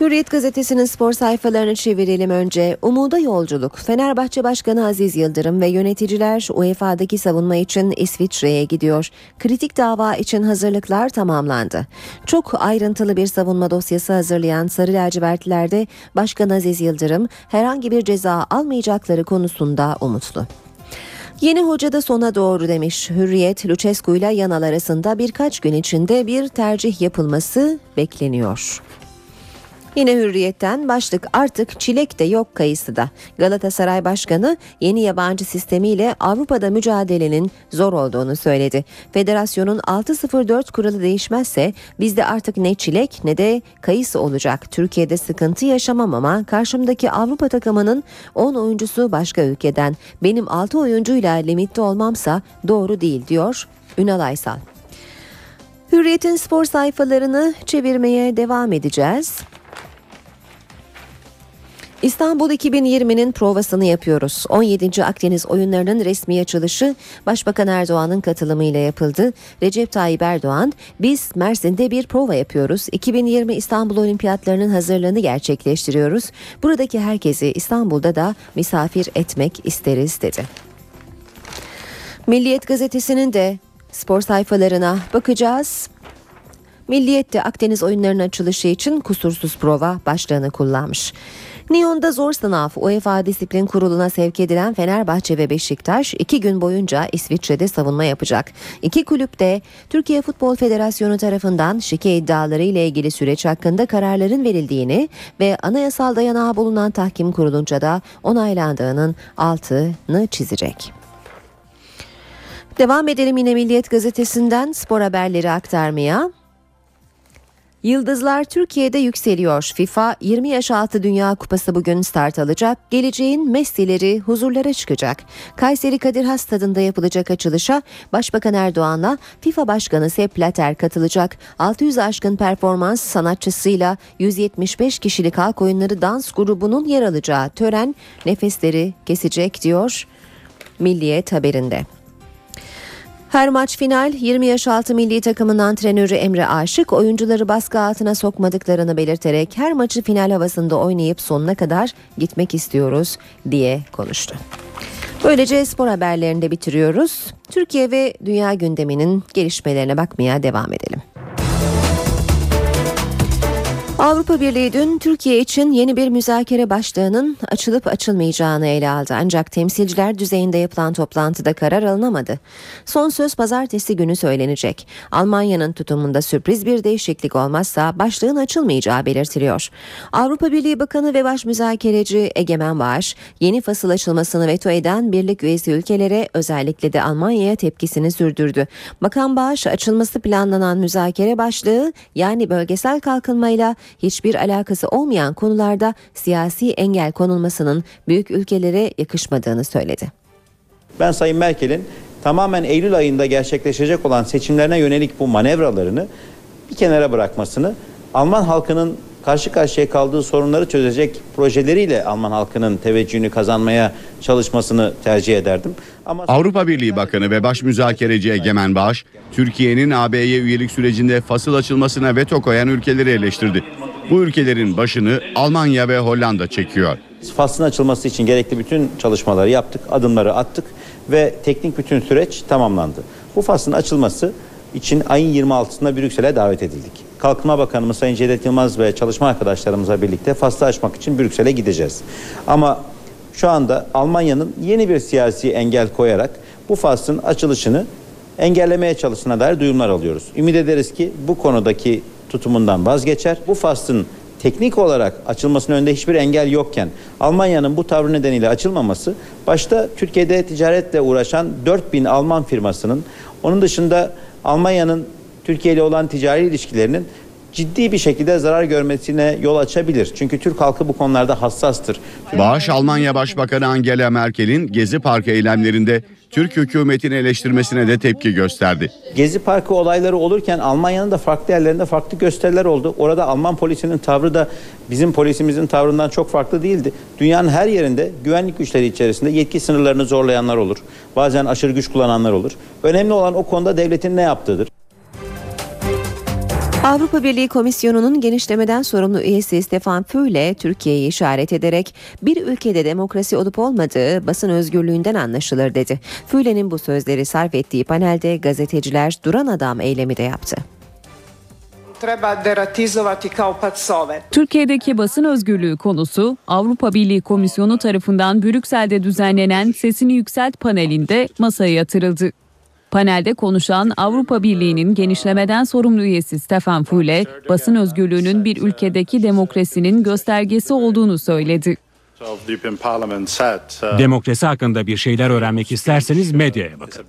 Hürriyet gazetesinin spor sayfalarını çevirelim önce. Umuda yolculuk. Fenerbahçe Başkanı Aziz Yıldırım ve yöneticiler UEFA'daki savunma için İsviçre'ye gidiyor. Kritik dava için hazırlıklar tamamlandı. Çok ayrıntılı bir savunma dosyası hazırlayan Sarı Lacivertlilerde Başkan Aziz Yıldırım herhangi bir ceza almayacakları konusunda umutlu. Yeni hoca da sona doğru demiş. Hürriyet, Lucescu ile Yanal arasında birkaç gün içinde bir tercih yapılması bekleniyor. Yine hürriyetten başlık artık çilek de yok kayısı da. Galatasaray Başkanı yeni yabancı sistemiyle Avrupa'da mücadelenin zor olduğunu söyledi. Federasyonun 604 kuralı değişmezse bizde artık ne çilek ne de kayısı olacak. Türkiye'de sıkıntı yaşamam ama karşımdaki Avrupa takımının 10 oyuncusu başka ülkeden. Benim 6 oyuncuyla limitte olmamsa doğru değil diyor Ünal Aysal. Hürriyet'in spor sayfalarını çevirmeye devam edeceğiz. İstanbul 2020'nin provasını yapıyoruz. 17. Akdeniz oyunlarının resmi açılışı Başbakan Erdoğan'ın katılımıyla yapıldı. Recep Tayyip Erdoğan, biz Mersin'de bir prova yapıyoruz. 2020 İstanbul Olimpiyatlarının hazırlığını gerçekleştiriyoruz. Buradaki herkesi İstanbul'da da misafir etmek isteriz dedi. Milliyet gazetesinin de spor sayfalarına bakacağız. Milliyet Akdeniz oyunlarının açılışı için kusursuz prova başlığını kullanmış. Nyon'da zor sınav UEFA Disiplin Kurulu'na sevk edilen Fenerbahçe ve Beşiktaş iki gün boyunca İsviçre'de savunma yapacak. İki kulüp de Türkiye Futbol Federasyonu tarafından şike iddiaları ile ilgili süreç hakkında kararların verildiğini ve anayasal dayanağı bulunan tahkim kurulunca da onaylandığının altını çizecek. Devam edelim yine Milliyet Gazetesi'nden spor haberleri aktarmaya. Yıldızlar Türkiye'de yükseliyor. FIFA 20 yaş altı Dünya Kupası bugün start alacak. Geleceğin Messi'leri huzurlara çıkacak. Kayseri Kadir Has stadında yapılacak açılışa Başbakan Erdoğan'la FIFA Başkanı Sepp Blatter katılacak. 600 aşkın performans sanatçısıyla 175 kişilik halk oyunları dans grubunun yer alacağı tören nefesleri kesecek diyor Milliyet haberinde. Her maç final 20 yaş altı milli takımın antrenörü Emre Aşık oyuncuları baskı altına sokmadıklarını belirterek her maçı final havasında oynayıp sonuna kadar gitmek istiyoruz diye konuştu. Böylece spor haberlerini de bitiriyoruz. Türkiye ve dünya gündeminin gelişmelerine bakmaya devam edelim. Avrupa Birliği dün Türkiye için yeni bir müzakere başlığının açılıp açılmayacağını ele aldı. Ancak temsilciler düzeyinde yapılan toplantıda karar alınamadı. Son söz pazartesi günü söylenecek. Almanya'nın tutumunda sürpriz bir değişiklik olmazsa başlığın açılmayacağı belirtiliyor. Avrupa Birliği Bakanı ve Baş Müzakereci Egemen Bağış, yeni fasıl açılmasını veto eden birlik üyesi ülkelere özellikle de Almanya'ya tepkisini sürdürdü. Bakan Bağış açılması planlanan müzakere başlığı yani bölgesel kalkınmayla hiçbir alakası olmayan konularda siyasi engel konulmasının büyük ülkelere yakışmadığını söyledi. Ben Sayın Merkel'in tamamen Eylül ayında gerçekleşecek olan seçimlerine yönelik bu manevralarını bir kenara bırakmasını, Alman halkının karşı karşıya kaldığı sorunları çözecek projeleriyle Alman halkının teveccühünü kazanmaya çalışmasını tercih ederdim. Ama Avrupa Birliği Bakanı ve Baş Müzakereci Egemen Bağış, Türkiye'nin AB'ye üyelik sürecinde fasıl açılmasına veto koyan ülkeleri eleştirdi. Bu ülkelerin başını Almanya ve Hollanda çekiyor. Faslın açılması için gerekli bütün çalışmaları yaptık, adımları attık ve teknik bütün süreç tamamlandı. Bu faslın açılması için ayın 26'sında Brüksel'e davet edildik. Kalkınma Bakanımız Sayın Cevdet Yılmaz ve çalışma arkadaşlarımızla birlikte faslı açmak için Brüksel'e gideceğiz. Ama şu anda Almanya'nın yeni bir siyasi engel koyarak bu faslın açılışını engellemeye çalıştığına dair duyumlar alıyoruz. Ümit ederiz ki bu konudaki tutumundan vazgeçer. Bu faslın teknik olarak açılmasının önünde hiçbir engel yokken Almanya'nın bu tavrı nedeniyle açılmaması başta Türkiye'de ticaretle uğraşan 4000 Alman firmasının onun dışında Almanya'nın Türkiye ile olan ticari ilişkilerinin ciddi bir şekilde zarar görmesine yol açabilir. Çünkü Türk halkı bu konularda hassastır. Bağış Almanya Başbakanı Angela Merkel'in Gezi Parkı eylemlerinde Türk hükümetini eleştirmesine de tepki gösterdi. Gezi Parkı olayları olurken Almanya'nın da farklı yerlerinde farklı gösteriler oldu. Orada Alman polisinin tavrı da bizim polisimizin tavrından çok farklı değildi. Dünyanın her yerinde güvenlik güçleri içerisinde yetki sınırlarını zorlayanlar olur. Bazen aşırı güç kullananlar olur. Önemli olan o konuda devletin ne yaptığıdır. Avrupa Birliği Komisyonu'nun genişlemeden sorumlu üyesi Stefan Füle Türkiye'yi işaret ederek bir ülkede demokrasi olup olmadığı basın özgürlüğünden anlaşılır dedi. Füle'nin bu sözleri sarf ettiği panelde gazeteciler duran adam eylemi de yaptı. Türkiye'deki basın özgürlüğü konusu Avrupa Birliği Komisyonu tarafından Brüksel'de düzenlenen Sesini Yükselt panelinde masaya yatırıldı. Panelde konuşan Avrupa Birliği'nin genişlemeden sorumlu üyesi Stefan Füle, basın özgürlüğünün bir ülkedeki demokrasinin göstergesi olduğunu söyledi. Demokrasi hakkında bir şeyler öğrenmek isterseniz medyaya bakın.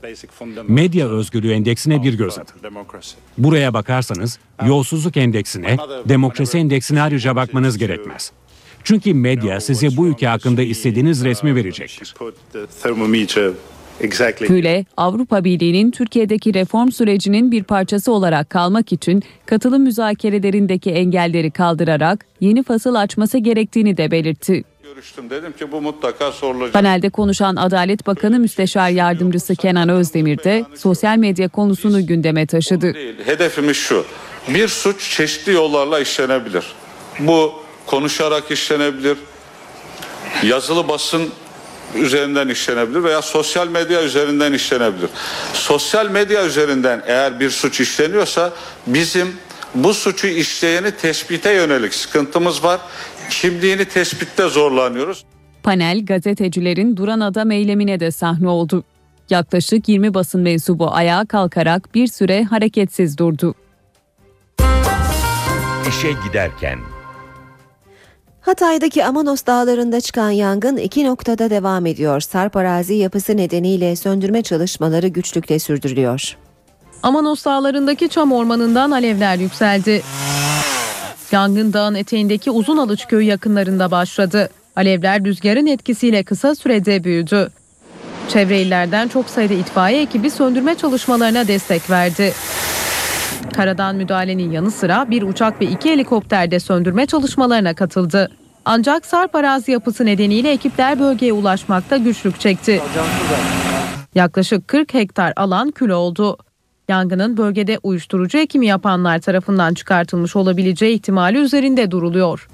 Medya özgürlüğü endeksine bir göz atın. Buraya bakarsanız yolsuzluk endeksine, demokrasi endeksine ayrıca bakmanız gerekmez. Çünkü medya size bu ülke hakkında istediğiniz resmi verecektir. Füle, Avrupa Birliği'nin Türkiye'deki reform sürecinin bir parçası olarak kalmak için katılım müzakerelerindeki engelleri kaldırarak yeni fasıl açması gerektiğini de belirtti. Görüştüm dedim ki bu mutlaka sorulacak. Panelde konuşan Adalet Bakanı Müsteşar Yardımcısı Kenan Özdemir de sosyal medya konusunu gündeme taşıdı. Değil, hedefimiz şu. Bir suç çeşitli yollarla işlenebilir. Bu konuşarak işlenebilir. Yazılı basın üzerinden işlenebilir veya sosyal medya üzerinden işlenebilir. Sosyal medya üzerinden eğer bir suç işleniyorsa bizim bu suçu işleyeni tespite yönelik sıkıntımız var. Kimliğini tespitte zorlanıyoruz. Panel gazetecilerin duran adam eylemine de sahne oldu. Yaklaşık 20 basın mensubu ayağa kalkarak bir süre hareketsiz durdu. İşe giderken Hatay'daki Amanos dağlarında çıkan yangın iki noktada devam ediyor. Sarp arazi yapısı nedeniyle söndürme çalışmaları güçlükle sürdürülüyor. Amanos dağlarındaki çam ormanından alevler yükseldi. Yangın dağın eteğindeki Uzun Alıç köyü yakınlarında başladı. Alevler rüzgarın etkisiyle kısa sürede büyüdü. Çevre illerden çok sayıda itfaiye ekibi söndürme çalışmalarına destek verdi. Karadan müdahalenin yanı sıra bir uçak ve iki helikopter de söndürme çalışmalarına katıldı. Ancak sarp arazi yapısı nedeniyle ekipler bölgeye ulaşmakta güçlük çekti. Yaklaşık 40 hektar alan kül oldu. Yangının bölgede uyuşturucu ekimi yapanlar tarafından çıkartılmış olabileceği ihtimali üzerinde duruluyor.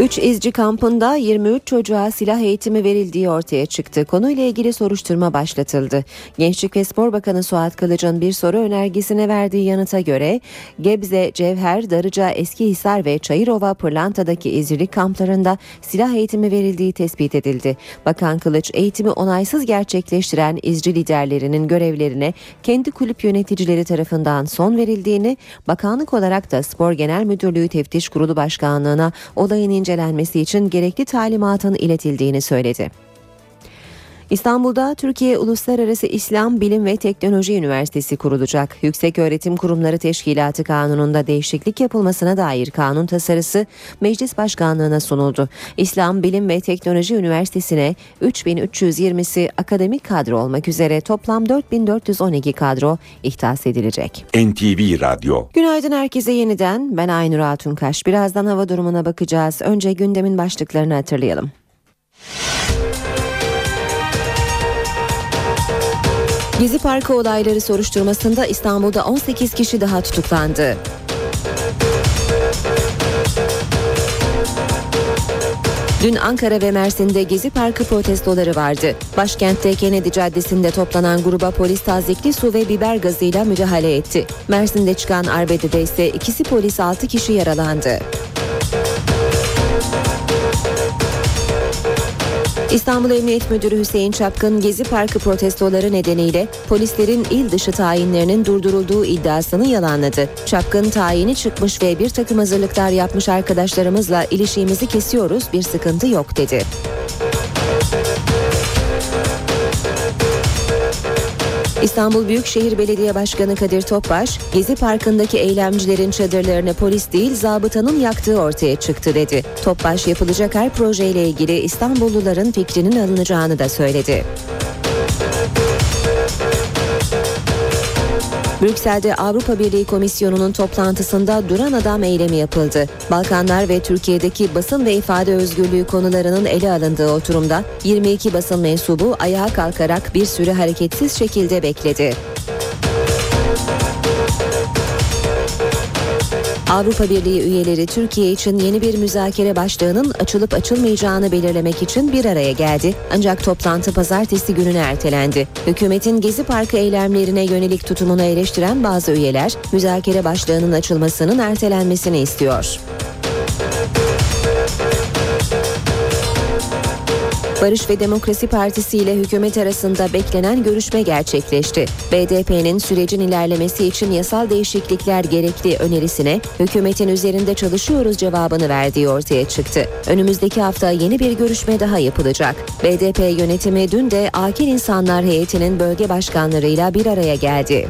3 izci kampında 23 çocuğa silah eğitimi verildiği ortaya çıktı. Konuyla ilgili soruşturma başlatıldı. Gençlik ve Spor Bakanı Suat Kılıç'ın bir soru önergesine verdiği yanıta göre Gebze, Cevher, Darıca, Eskihisar ve Çayırova Pırlanta'daki izcilik kamplarında silah eğitimi verildiği tespit edildi. Bakan Kılıç eğitimi onaysız gerçekleştiren izci liderlerinin görevlerine kendi kulüp yöneticileri tarafından son verildiğini, bakanlık olarak da Spor Genel Müdürlüğü Teftiş Kurulu Başkanlığı'na olayın incelenmesi için gerekli talimatın iletildiğini söyledi. İstanbul'da Türkiye Uluslararası İslam Bilim ve Teknoloji Üniversitesi kurulacak. Yüksek Öğretim Kurumları Teşkilatı Kanunu'nda değişiklik yapılmasına dair kanun tasarısı Meclis Başkanlığı'na sunuldu. İslam Bilim ve Teknoloji Üniversitesi'ne 3320'si akademik kadro olmak üzere toplam 4412 kadro ihtas edilecek. NTV Radyo Günaydın herkese yeniden. Ben Aynur Altunkaş. Birazdan hava durumuna bakacağız. Önce gündemin başlıklarını hatırlayalım. Gezi Parkı olayları soruşturmasında İstanbul'da 18 kişi daha tutuklandı. Dün Ankara ve Mersin'de Gezi Parkı protestoları vardı. Başkentte Kennedy Caddesi'nde toplanan gruba polis tazikli su ve biber gazıyla müdahale etti. Mersin'de çıkan arbedede ise ikisi polis 6 kişi yaralandı. İstanbul Emniyet Müdürü Hüseyin Çapkın Gezi Parkı protestoları nedeniyle polislerin il dışı tayinlerinin durdurulduğu iddiasını yalanladı. Çapkın tayini çıkmış ve bir takım hazırlıklar yapmış arkadaşlarımızla ilişiğimizi kesiyoruz bir sıkıntı yok dedi. İstanbul Büyükşehir Belediye Başkanı Kadir Topbaş, Gezi Parkı'ndaki eylemcilerin çadırlarını polis değil zabıtanın yaktığı ortaya çıktı dedi. Topbaş yapılacak her projeyle ilgili İstanbulluların fikrinin alınacağını da söyledi. Brüksel'de Avrupa Birliği Komisyonu'nun toplantısında duran adam eylemi yapıldı. Balkanlar ve Türkiye'deki basın ve ifade özgürlüğü konularının ele alındığı oturumda 22 basın mensubu ayağa kalkarak bir süre hareketsiz şekilde bekledi. Avrupa Birliği üyeleri Türkiye için yeni bir müzakere başlığının açılıp açılmayacağını belirlemek için bir araya geldi. Ancak toplantı pazartesi gününe ertelendi. Hükümetin Gezi Parkı eylemlerine yönelik tutumunu eleştiren bazı üyeler müzakere başlığının açılmasının ertelenmesini istiyor. Barış ve Demokrasi Partisi ile hükümet arasında beklenen görüşme gerçekleşti. BDP'nin sürecin ilerlemesi için yasal değişiklikler gerekli önerisine hükümetin üzerinde çalışıyoruz cevabını verdiği ortaya çıktı. Önümüzdeki hafta yeni bir görüşme daha yapılacak. BDP yönetimi dün de Akil İnsanlar Heyeti'nin bölge başkanlarıyla bir araya geldi.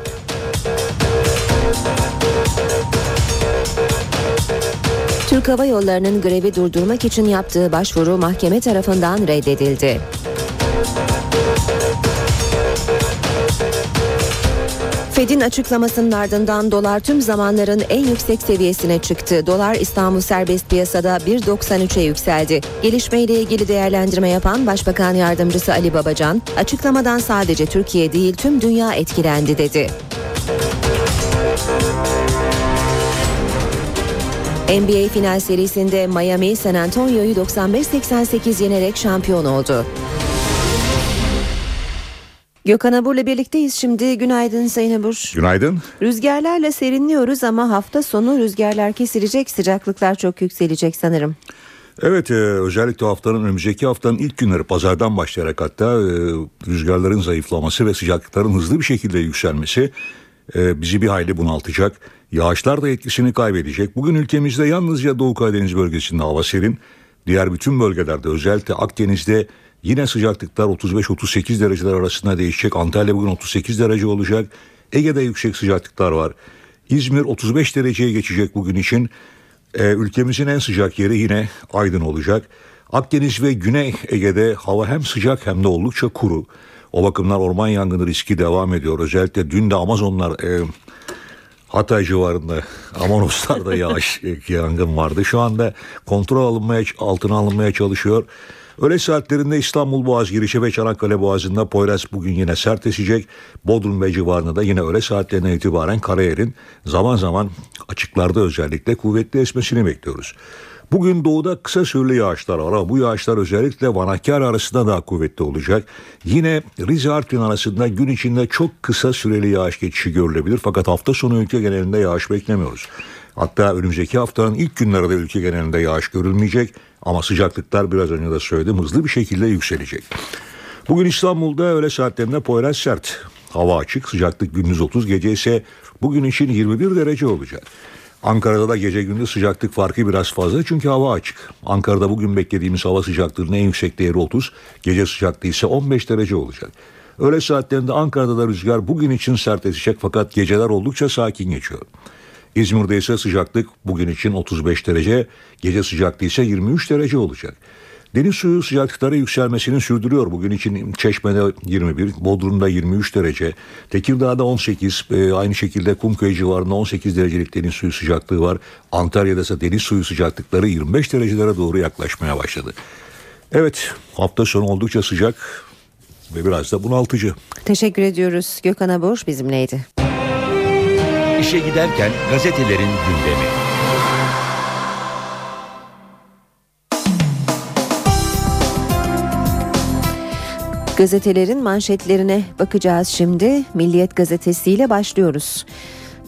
Türk Hava Yolları'nın grevi durdurmak için yaptığı başvuru mahkeme tarafından reddedildi. Fed'in açıklamasının ardından dolar tüm zamanların en yüksek seviyesine çıktı. Dolar İstanbul serbest piyasada 1.93'e yükseldi. Gelişmeyle ilgili değerlendirme yapan Başbakan Yardımcısı Ali Babacan, açıklamadan sadece Türkiye değil tüm dünya etkilendi dedi. NBA final serisinde Miami San Antonio'yu 95-88 yenerek şampiyon oldu. Gökhan Abur'la birlikteyiz şimdi. Günaydın Sayın Abur. Günaydın. Rüzgarlarla serinliyoruz ama hafta sonu rüzgarlar kesilecek, sıcaklıklar çok yükselecek sanırım. Evet e, özellikle haftanın önümüzdeki haftanın ilk günleri pazardan başlayarak hatta e, rüzgarların zayıflaması ve sıcaklıkların hızlı bir şekilde yükselmesi e, bizi bir hayli bunaltacak. Yağışlar da etkisini kaybedecek. Bugün ülkemizde yalnızca Doğu Karadeniz bölgesinde hava serin. Diğer bütün bölgelerde özellikle Akdeniz'de yine sıcaklıklar 35-38 dereceler arasında değişecek. Antalya bugün 38 derece olacak. Ege'de yüksek sıcaklıklar var. İzmir 35 dereceye geçecek bugün için. Ee, ülkemizin en sıcak yeri yine Aydın olacak. Akdeniz ve Güney Ege'de hava hem sıcak hem de oldukça kuru. O bakımdan orman yangını riski devam ediyor. Özellikle dün de Amazonlar e, Hatay civarında Amanoslar'da yağış yangın vardı. Şu anda kontrol alınmaya altına alınmaya çalışıyor. Öğle saatlerinde İstanbul Boğaz girişi ve Çanakkale Boğazı'nda Poyraz bugün yine sert esecek. Bodrum ve civarında da yine öğle saatlerine itibaren karayerin zaman zaman açıklarda özellikle kuvvetli esmesini bekliyoruz. Bugün doğuda kısa süreli yağışlar var ama bu yağışlar özellikle Van Hakkari arasında daha kuvvetli olacak. Yine Rize Artvin arasında gün içinde çok kısa süreli yağış geçişi görülebilir. Fakat hafta sonu ülke genelinde yağış beklemiyoruz. Hatta önümüzdeki haftanın ilk günlerinde ülke genelinde yağış görülmeyecek. Ama sıcaklıklar biraz önce de söyledim hızlı bir şekilde yükselecek. Bugün İstanbul'da öğle saatlerinde Poyraz sert. Hava açık, sıcaklık gündüz 30, gece ise bugün için 21 derece olacak. Ankara'da da gece gündüz sıcaklık farkı biraz fazla çünkü hava açık. Ankara'da bugün beklediğimiz hava sıcaklığının en yüksek değeri 30, gece sıcaklığı ise 15 derece olacak. Öğle saatlerinde Ankara'da da rüzgar bugün için sert esecek fakat geceler oldukça sakin geçiyor. İzmir'de ise sıcaklık bugün için 35 derece, gece sıcaklığı ise 23 derece olacak. Deniz suyu sıcaklıkları yükselmesini sürdürüyor. Bugün için Çeşme'de 21, Bodrum'da 23 derece, Tekirdağ'da 18, e, aynı şekilde Kumköy civarında 18 derecelik deniz suyu sıcaklığı var. Antalya'da ise deniz suyu sıcaklıkları 25 derecelere doğru yaklaşmaya başladı. Evet, hafta sonu oldukça sıcak ve biraz da bunaltıcı. Teşekkür ediyoruz. Gökhan Abur bizimleydi. İşe giderken gazetelerin gündemi. Gazetelerin manşetlerine bakacağız şimdi. Milliyet gazetesiyle başlıyoruz.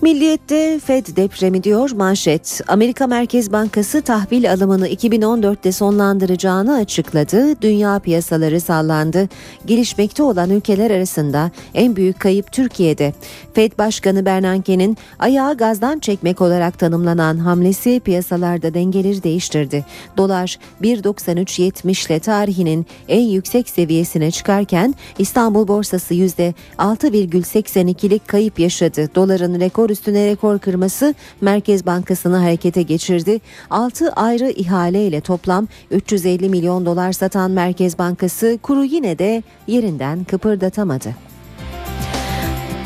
Milliyet'te Fed depremi diyor manşet. Amerika Merkez Bankası tahvil alımını 2014'te sonlandıracağını açıkladı. Dünya piyasaları sallandı. Gelişmekte olan ülkeler arasında en büyük kayıp Türkiye'de. Fed Başkanı Bernanke'nin ayağı gazdan çekmek olarak tanımlanan hamlesi piyasalarda dengeleri değiştirdi. Dolar 1.93.70 ile tarihinin en yüksek seviyesine çıkarken İstanbul borsası %6,82'lik kayıp yaşadı. Doların rekor üstüne rekor kırması Merkez Bankası'nı harekete geçirdi. 6 ayrı ihaleyle toplam 350 milyon dolar satan Merkez Bankası kuru yine de yerinden kıpırdatamadı.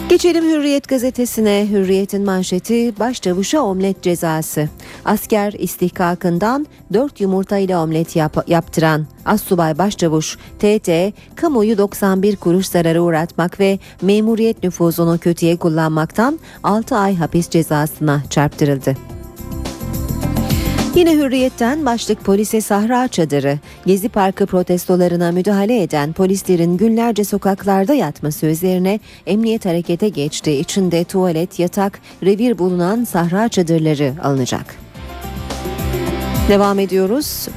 Geçelim Hürriyet gazetesine. Hürriyet'in manşeti başçavuşa omlet cezası. Asker istihkakından 4 yumurta ile omlet yap- yaptıran Assubay Başçavuş TT kamuoyu 91 kuruş zararı uğratmak ve memuriyet nüfuzunu kötüye kullanmaktan 6 ay hapis cezasına çarptırıldı. Yine hürriyetten başlık polise sahra çadırı. Gezi Parkı protestolarına müdahale eden polislerin günlerce sokaklarda yatması üzerine emniyet harekete geçti. İçinde tuvalet, yatak, revir bulunan sahra çadırları alınacak. Devam ediyoruz.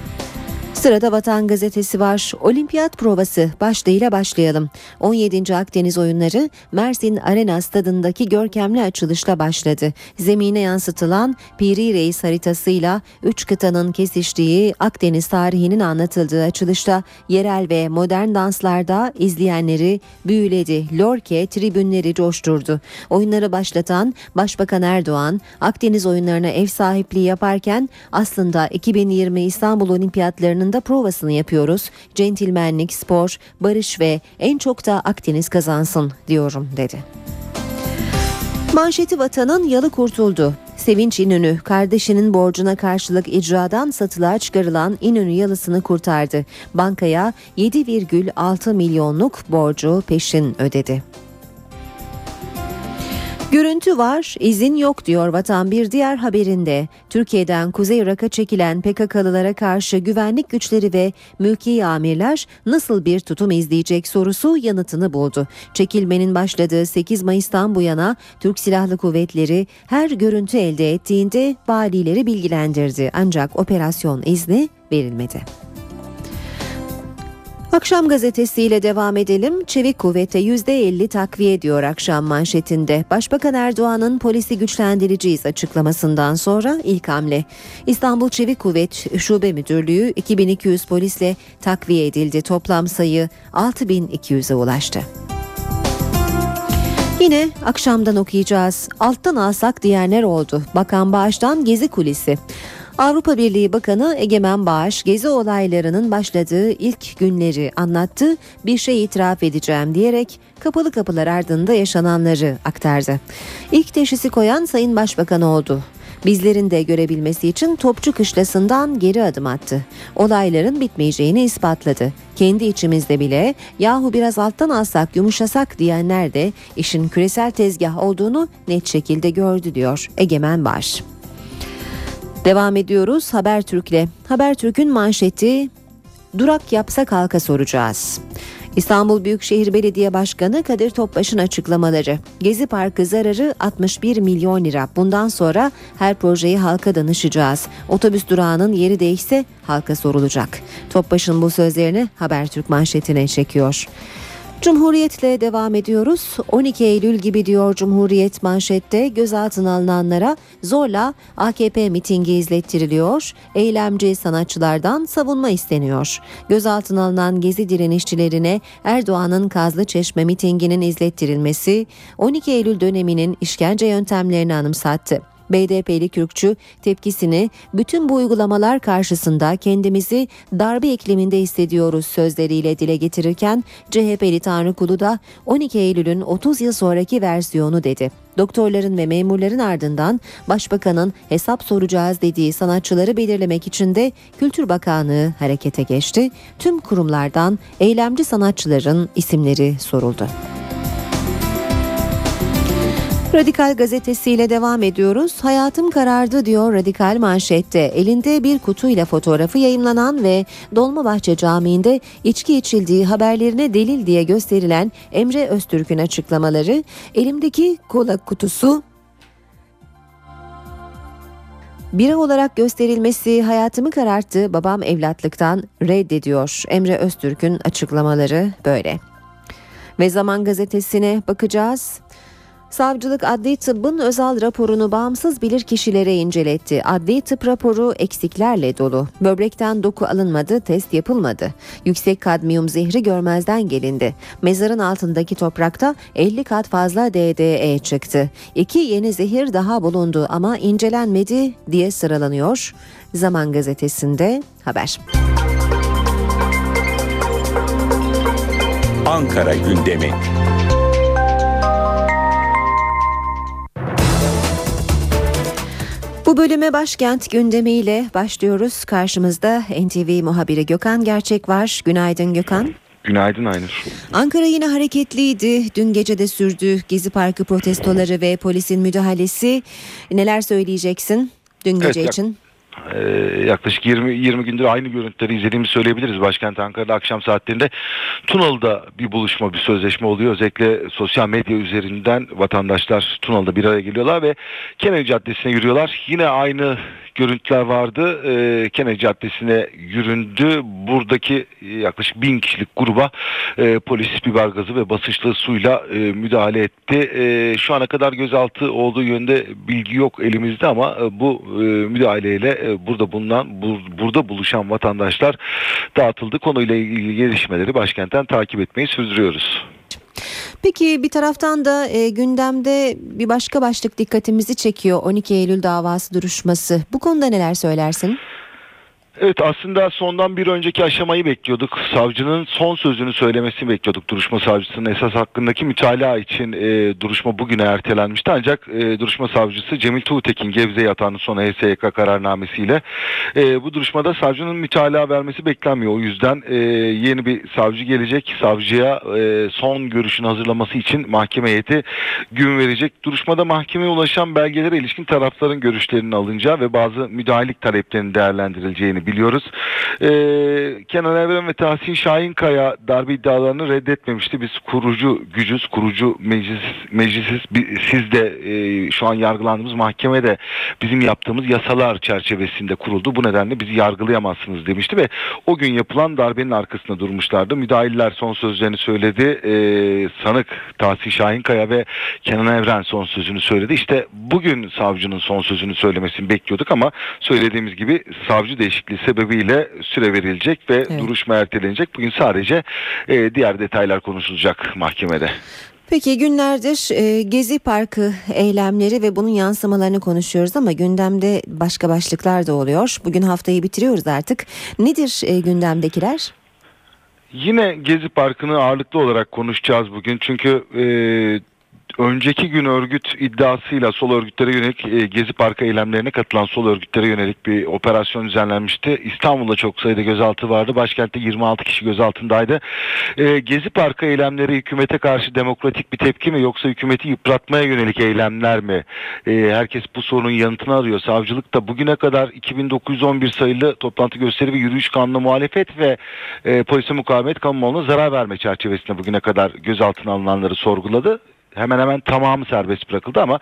Sırada Vatan Gazetesi var. Olimpiyat provası başlığıyla başlayalım. 17. Akdeniz oyunları Mersin Arena stadındaki görkemli açılışla başladı. Zemine yansıtılan Piri Reis haritasıyla 3 kıtanın kesiştiği Akdeniz tarihinin anlatıldığı açılışta yerel ve modern danslarda izleyenleri büyüledi. Lorke tribünleri coşturdu. Oyunları başlatan Başbakan Erdoğan Akdeniz oyunlarına ev sahipliği yaparken aslında 2020 İstanbul Olimpiyatlarının da provasını yapıyoruz. Centilmenlik, spor, barış ve en çok da Akdeniz kazansın diyorum dedi. Manşeti vatanın yalı kurtuldu. Sevinç İnönü kardeşinin borcuna karşılık icradan satılığa çıkarılan İnönü yalısını kurtardı. Bankaya 7,6 milyonluk borcu peşin ödedi. Görüntü var, izin yok diyor Vatan bir diğer haberinde. Türkiye'den Kuzey Irak'a çekilen PKK'lılara karşı güvenlik güçleri ve mülki amirler nasıl bir tutum izleyecek sorusu yanıtını buldu. Çekilmenin başladığı 8 Mayıs'tan bu yana Türk Silahlı Kuvvetleri her görüntü elde ettiğinde valileri bilgilendirdi. Ancak operasyon izni verilmedi. Akşam gazetesiyle devam edelim. Çevik kuvvete %50 takviye ediyor akşam manşetinde. Başbakan Erdoğan'ın polisi güçlendireceğiz açıklamasından sonra ilk hamle. İstanbul Çevik Kuvvet Şube Müdürlüğü 2200 polisle takviye edildi. Toplam sayı 6200'e ulaştı. Yine akşamdan okuyacağız. Alttan alsak diyenler oldu. Bakan Bağış'tan Gezi Kulisi. Avrupa Birliği Bakanı Egemen Bağış gezi olaylarının başladığı ilk günleri anlattı. Bir şey itiraf edeceğim diyerek kapalı kapılar ardında yaşananları aktardı. İlk teşhisi koyan Sayın Başbakan oldu. Bizlerin de görebilmesi için Topçu Kışlası'ndan geri adım attı. Olayların bitmeyeceğini ispatladı. Kendi içimizde bile yahu biraz alttan alsak yumuşasak diyenler de işin küresel tezgah olduğunu net şekilde gördü diyor Egemen Bağış. Devam ediyoruz Habertürk'le. Habertürk'ün manşeti durak yapsak halka soracağız. İstanbul Büyükşehir Belediye Başkanı Kadir Topbaş'ın açıklamaları. Gezi Parkı zararı 61 milyon lira. Bundan sonra her projeyi halka danışacağız. Otobüs durağının yeri değişse halka sorulacak. Topbaş'ın bu sözlerini Habertürk manşetine çekiyor. Cumhuriyetle devam ediyoruz. 12 Eylül gibi diyor Cumhuriyet manşette gözaltına alınanlara zorla AKP mitingi izlettiriliyor. Eylemci sanatçılardan savunma isteniyor. Gözaltına alınan gezi direnişçilerine Erdoğan'ın Kazlı Çeşme mitinginin izlettirilmesi 12 Eylül döneminin işkence yöntemlerini anımsattı. BDP'li Kürkçü tepkisini bütün bu uygulamalar karşısında kendimizi darbe ikliminde hissediyoruz sözleriyle dile getirirken CHP'li Tanrı Kulu da 12 Eylül'ün 30 yıl sonraki versiyonu dedi. Doktorların ve memurların ardından başbakanın hesap soracağız dediği sanatçıları belirlemek için de Kültür Bakanlığı harekete geçti. Tüm kurumlardan eylemci sanatçıların isimleri soruldu. Radikal gazetesiyle devam ediyoruz. Hayatım karardı diyor Radikal manşette. Elinde bir kutuyla fotoğrafı yayımlanan ve Dolmabahçe Camii'nde içki içildiği haberlerine delil diye gösterilen Emre Öztürk'ün açıklamaları, elimdeki kola kutusu Bira olarak gösterilmesi hayatımı kararttı. Babam evlatlıktan reddediyor. Emre Öztürk'ün açıklamaları böyle. Ve Zaman Gazetesi'ne bakacağız. Savcılık adli tıbbın özel raporunu bağımsız bilir kişilere inceletti. Adli tıp raporu eksiklerle dolu. Böbrekten doku alınmadı, test yapılmadı. Yüksek kadmiyum zehri görmezden gelindi. Mezarın altındaki toprakta 50 kat fazla DDE çıktı. İki yeni zehir daha bulundu ama incelenmedi diye sıralanıyor. Zaman gazetesinde haber. Ankara gündemi. Bu bölüme başkent gündemiyle başlıyoruz. Karşımızda NTV muhabiri Gökhan Gerçek var. Günaydın Gökhan. Günaydın Aynur. Ankara yine hareketliydi. Dün gece de sürdü Gezi Parkı protestoları ve polisin müdahalesi. Neler söyleyeceksin dün gece Evet, için? Ee, yaklaşık 20 20 gündür aynı görüntüleri izlediğimizi söyleyebiliriz. Başkent Ankara'da akşam saatlerinde Tunalı'da bir buluşma, bir sözleşme oluyor. Özellikle sosyal medya üzerinden vatandaşlar Tunalı'da bir araya geliyorlar ve Kennedy Caddesi'ne yürüyorlar. Yine aynı görüntüler vardı. Ee, Kennedy Caddesi'ne yüründü. Buradaki yaklaşık bin kişilik gruba e, polis biber gazı ve basınçlı suyla e, müdahale etti. E, şu ana kadar gözaltı olduğu yönde bilgi yok elimizde ama e, bu e, müdahaleyle e, burada bulunan bur- burada buluşan vatandaşlar dağıtıldı. Konuyla ilgili gelişmeleri başkentten takip etmeyi sürdürüyoruz. Peki bir taraftan da e, gündemde bir başka başlık dikkatimizi çekiyor. 12 Eylül davası duruşması. Bu konuda neler söylersin? Evet aslında sondan bir önceki aşamayı bekliyorduk. Savcının son sözünü söylemesini bekliyorduk. Duruşma savcısının esas hakkındaki mütalaa için e, duruşma bugüne ertelenmişti. Ancak e, duruşma savcısı Cemil Tuğtekin Gebze yatağının sona HSYK kararnamesiyle e, bu duruşmada savcının mütalaa vermesi beklenmiyor. O yüzden e, yeni bir savcı gelecek. Savcıya e, son görüşünü hazırlaması için mahkeme heyeti gün verecek. Duruşmada mahkemeye ulaşan belgelere ilişkin tarafların görüşlerinin alınacağı ve bazı müdahalelik taleplerinin değerlendirileceğini biliyoruz. Ee, Kenan Evren ve Tahsin Şahinkaya darbe iddialarını reddetmemişti. Biz kurucu gücüz, kurucu meclis, meclisiz. Siz de e, şu an yargılandığımız mahkemede bizim yaptığımız yasalar çerçevesinde kuruldu. Bu nedenle bizi yargılayamazsınız demişti ve o gün yapılan darbenin arkasında durmuşlardı. Müdahiller son sözlerini söyledi. Ee, sanık Tahsin Şahinkaya ve Kenan Evren son sözünü söyledi. İşte bugün savcının son sözünü söylemesini bekliyorduk ama söylediğimiz gibi savcı değişikliği sebebiyle süre verilecek ve duruşma ertelenecek. Bugün sadece e, diğer detaylar konuşulacak mahkemede. Peki günlerdir e, Gezi Parkı eylemleri ve bunun yansımalarını konuşuyoruz ama gündemde başka başlıklar da oluyor. Bugün haftayı bitiriyoruz artık. Nedir e, gündemdekiler? Yine Gezi Parkı'nı ağırlıklı olarak konuşacağız bugün. Çünkü e, önceki gün örgüt iddiasıyla sol örgütlere yönelik e, Gezi Parkı eylemlerine katılan sol örgütlere yönelik bir operasyon düzenlenmişti. İstanbul'da çok sayıda gözaltı vardı. Başkentte 26 kişi gözaltındaydı. E, Gezi Parkı eylemleri hükümete karşı demokratik bir tepki mi yoksa hükümeti yıpratmaya yönelik eylemler mi? E, herkes bu sorunun yanıtını arıyor. Savcılık da bugüne kadar 2911 sayılı toplantı gösteri ve yürüyüş kanunu muhalefet ve e, polise mukavemet kamuoyuna zarar verme çerçevesinde bugüne kadar gözaltına alınanları sorguladı hemen hemen tamamı serbest bırakıldı ama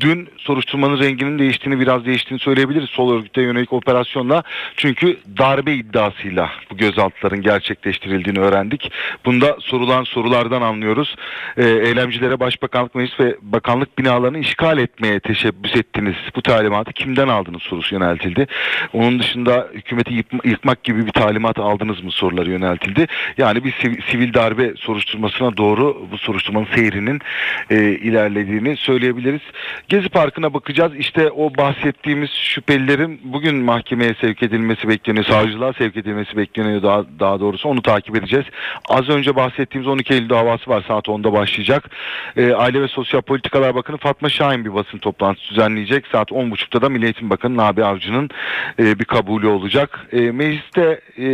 dün soruşturmanın renginin değiştiğini biraz değiştiğini söyleyebiliriz sol örgüte yönelik operasyonla çünkü darbe iddiasıyla bu gözaltıların gerçekleştirildiğini öğrendik. Bunda sorulan sorulardan anlıyoruz. E, eylemcilere Başbakanlık Meclis ve Bakanlık binalarını işgal etmeye teşebbüs ettiniz. Bu talimatı kimden aldınız sorusu yöneltildi. Onun dışında hükümeti yıkma, yıkmak gibi bir talimat aldınız mı soruları yöneltildi. Yani bir sivil darbe soruşturmasına doğru bu soruşturmanın seyrinin e, ilerlediğini söyleyebiliriz. Gezi Parkı'na bakacağız. İşte o bahsettiğimiz şüphelilerin bugün mahkemeye sevk edilmesi bekleniyor. Savcılığa sevk edilmesi bekleniyor daha, daha doğrusu. Onu takip edeceğiz. Az önce bahsettiğimiz 12 Eylül davası var. Saat 10'da başlayacak. E, Aile ve Sosyal Politikalar Bakanı Fatma Şahin bir basın toplantısı düzenleyecek. Saat 10.30'da da Milli Eğitim Bakanı Nabi Avcı'nın e, bir kabulü olacak. E, mecliste e,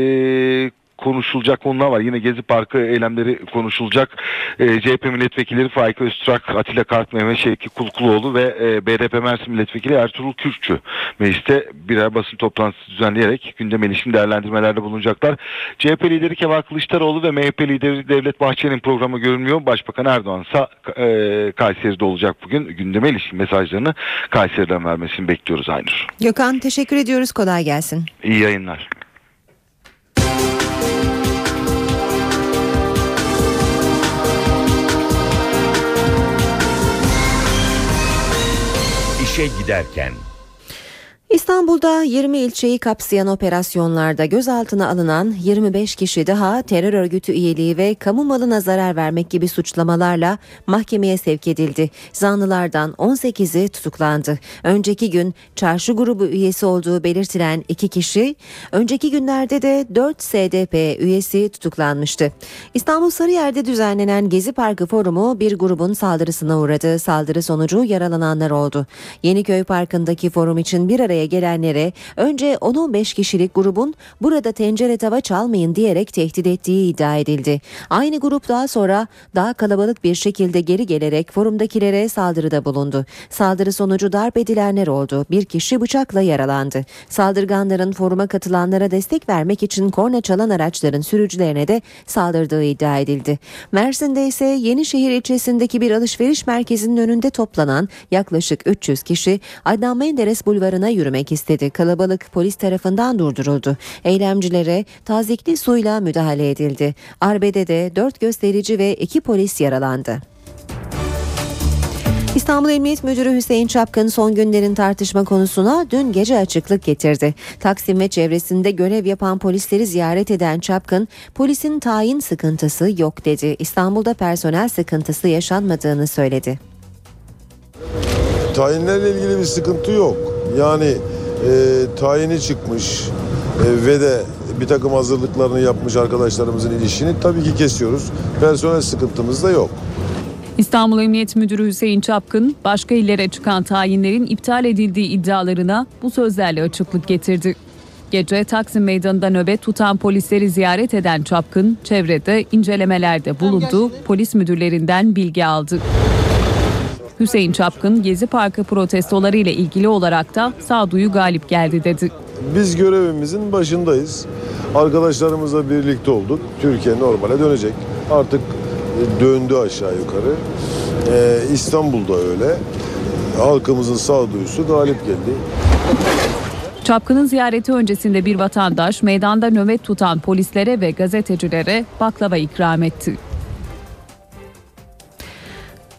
konuşulacak konular var. Yine Gezi Parkı eylemleri konuşulacak. E, CHP milletvekilleri Faik Öztürk, Atilla Kart, Mehmet Şevki Kulkuloğlu ve e, BDP Mersin milletvekili Ertuğrul Kürkçü mecliste birer basın toplantısı düzenleyerek gündem ilişkin değerlendirmelerde bulunacaklar. CHP lideri Kemal Kılıçdaroğlu ve MHP lideri Devlet Bahçeli'nin programı görünmüyor. Başbakan Erdoğan ise e, Kayseri'de olacak bugün. Gündeme ilişkin mesajlarını Kayseri'den vermesini bekliyoruz Aynur. Gökhan teşekkür ediyoruz. Kolay gelsin. İyi yayınlar. İşe giderken İstanbul'da 20 ilçeyi kapsayan operasyonlarda gözaltına alınan 25 kişi daha terör örgütü üyeliği ve kamu malına zarar vermek gibi suçlamalarla mahkemeye sevk edildi. Zanlılardan 18'i tutuklandı. Önceki gün çarşı grubu üyesi olduğu belirtilen iki kişi, önceki günlerde de 4 SDP üyesi tutuklanmıştı. İstanbul Sarıyer'de düzenlenen Gezi Parkı forumu bir grubun saldırısına uğradı. Saldırı sonucu yaralananlar oldu. Yeniköy Parkı'ndaki forum için bir araya gelenlere önce 10-15 kişilik grubun burada tencere tava çalmayın diyerek tehdit ettiği iddia edildi. Aynı grup daha sonra daha kalabalık bir şekilde geri gelerek forumdakilere saldırıda bulundu. Saldırı sonucu darp edilenler oldu. Bir kişi bıçakla yaralandı. Saldırganların foruma katılanlara destek vermek için korna çalan araçların sürücülerine de saldırdığı iddia edildi. Mersin'de ise Yenişehir ilçesindeki bir alışveriş merkezinin önünde toplanan yaklaşık 300 kişi Adnan Menderes bulvarına yürümek istedi. Kalabalık polis tarafından durduruldu. Eylemcilere tazikli suyla müdahale edildi. Arbede'de 4 gösterici ve 2 polis yaralandı. İstanbul Emniyet Müdürü Hüseyin Çapkın son günlerin tartışma konusuna dün gece açıklık getirdi. Taksim ve çevresinde görev yapan polisleri ziyaret eden Çapkın, polisin tayin sıkıntısı yok dedi. İstanbul'da personel sıkıntısı yaşanmadığını söyledi. Tayinlerle ilgili bir sıkıntı yok. Yani e, tayini çıkmış e, ve de bir takım hazırlıklarını yapmış arkadaşlarımızın ilişkini tabii ki kesiyoruz. Personel sıkıntımız da yok. İstanbul Emniyet Müdürü Hüseyin Çapkın, başka illere çıkan tayinlerin iptal edildiği iddialarına bu sözlerle açıklık getirdi. Gece Taksim Meydanı'nda nöbet tutan polisleri ziyaret eden Çapkın, çevrede incelemelerde bulundu, polis müdürlerinden bilgi aldı. Hüseyin Çapkın, Gezi Parkı protestoları ile ilgili olarak da sağduyu galip geldi dedi. Biz görevimizin başındayız. Arkadaşlarımızla birlikte olduk. Türkiye normale dönecek. Artık döndü aşağı yukarı. Ee, İstanbul'da öyle. Halkımızın sağduyusu galip geldi. Çapkın'ın ziyareti öncesinde bir vatandaş meydanda nöbet tutan polislere ve gazetecilere baklava ikram etti.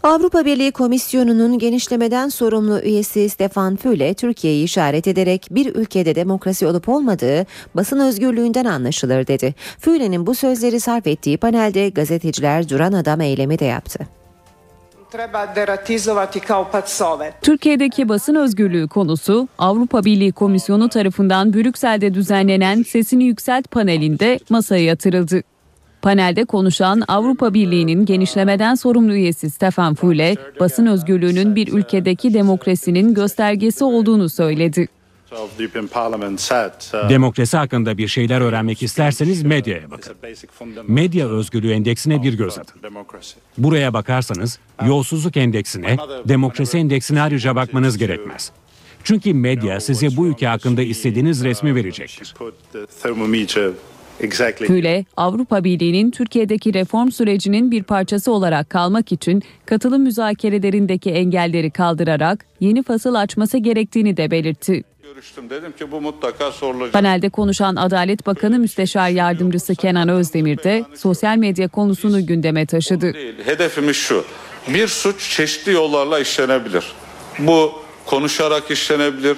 Avrupa Birliği Komisyonu'nun genişlemeden sorumlu üyesi Stefan Füle Türkiye'yi işaret ederek bir ülkede demokrasi olup olmadığı basın özgürlüğünden anlaşılır dedi. Füle'nin bu sözleri sarf ettiği panelde gazeteciler duran adam eylemi de yaptı. Türkiye'deki basın özgürlüğü konusu Avrupa Birliği Komisyonu tarafından Brüksel'de düzenlenen Sesini Yükselt panelinde masaya yatırıldı. Panelde konuşan Avrupa Birliği'nin genişlemeden sorumlu üyesi Stefan Füle, basın özgürlüğünün bir ülkedeki demokrasinin göstergesi olduğunu söyledi. Demokrasi hakkında bir şeyler öğrenmek isterseniz medyaya bakın. Medya özgürlüğü endeksine bir göz atın. Buraya bakarsanız yolsuzluk endeksine, demokrasi endeksine ayrıca bakmanız gerekmez. Çünkü medya size bu ülke hakkında istediğiniz resmi verecektir. Füle, Avrupa Birliği'nin Türkiye'deki reform sürecinin bir parçası olarak kalmak için katılım müzakerelerindeki engelleri kaldırarak yeni fasıl açması gerektiğini de belirtti. Görüştüm dedim ki bu mutlaka sorulacak. Panelde konuşan Adalet Bakanı Müsteşar Yardımcısı Kenan Özdemir de sosyal medya konusunu gündeme taşıdı. Değil. Hedefimiz şu. Bir suç çeşitli yollarla işlenebilir. Bu konuşarak işlenebilir.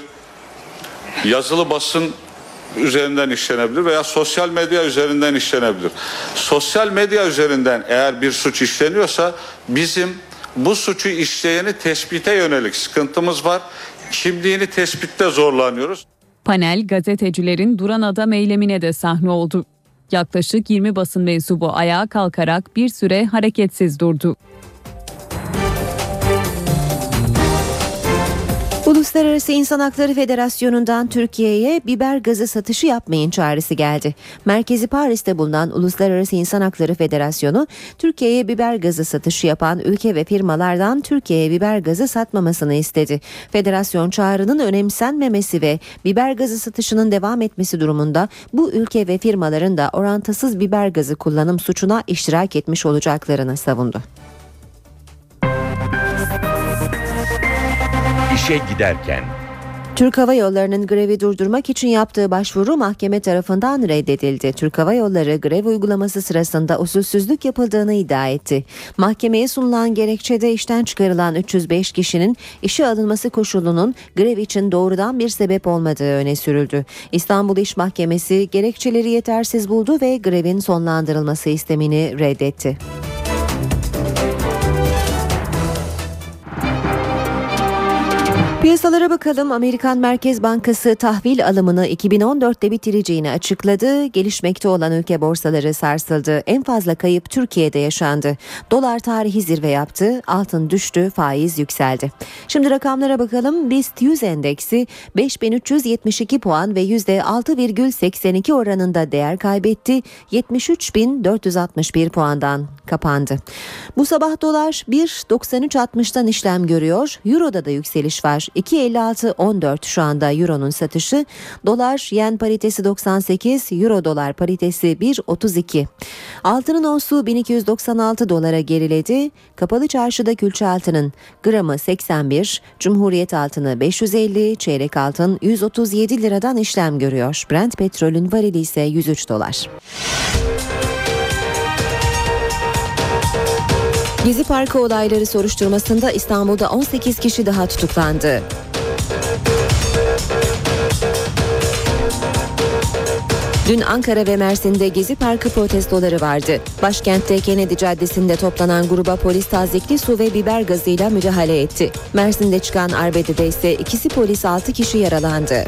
Yazılı basın üzerinden işlenebilir veya sosyal medya üzerinden işlenebilir. Sosyal medya üzerinden eğer bir suç işleniyorsa bizim bu suçu işleyeni tespite yönelik sıkıntımız var. Kimliğini tespitte zorlanıyoruz. Panel gazetecilerin Duran Adam eylemine de sahne oldu. Yaklaşık 20 basın mensubu ayağa kalkarak bir süre hareketsiz durdu. Uluslararası İnsan Hakları Federasyonu'ndan Türkiye'ye biber gazı satışı yapmayın çağrısı geldi. Merkezi Paris'te bulunan Uluslararası İnsan Hakları Federasyonu, Türkiye'ye biber gazı satışı yapan ülke ve firmalardan Türkiye'ye biber gazı satmamasını istedi. Federasyon çağrının önemsenmemesi ve biber gazı satışının devam etmesi durumunda bu ülke ve firmaların da orantısız biber gazı kullanım suçuna iştirak etmiş olacaklarını savundu. İşe giderken Türk Hava Yolları'nın grevi durdurmak için yaptığı başvuru mahkeme tarafından reddedildi. Türk Hava Yolları grev uygulaması sırasında usulsüzlük yapıldığını iddia etti. Mahkemeye sunulan gerekçede işten çıkarılan 305 kişinin işe alınması koşulunun grev için doğrudan bir sebep olmadığı öne sürüldü. İstanbul İş Mahkemesi gerekçeleri yetersiz buldu ve grevin sonlandırılması istemini reddetti. Piyasalara bakalım. Amerikan Merkez Bankası tahvil alımını 2014'te bitireceğini açıkladı. Gelişmekte olan ülke borsaları sarsıldı. En fazla kayıp Türkiye'de yaşandı. Dolar tarihi zirve yaptı. Altın düştü, faiz yükseldi. Şimdi rakamlara bakalım. BIST 100 endeksi 5372 puan ve %6,82 oranında değer kaybetti. 73.461 puandan kapandı. Bu sabah dolar 1.93.60'dan işlem görüyor. Euro'da da yükseliş var. 2.56.14 şu anda Euro'nun satışı. Dolar yen paritesi 98, Euro dolar paritesi 1.32. Altının onsu 1296 dolara geriledi. Kapalı çarşıda külçe altının gramı 81, Cumhuriyet altını 550, çeyrek altın 137 liradan işlem görüyor. Brent petrolün varili ise 103 dolar. Gezi Parkı olayları soruşturmasında İstanbul'da 18 kişi daha tutuklandı. Dün Ankara ve Mersin'de Gezi Parkı protestoları vardı. Başkentte Kennedy Caddesi'nde toplanan gruba polis tazikli su ve biber gazıyla müdahale etti. Mersin'de çıkan arbedede ise ikisi polis 6 kişi yaralandı.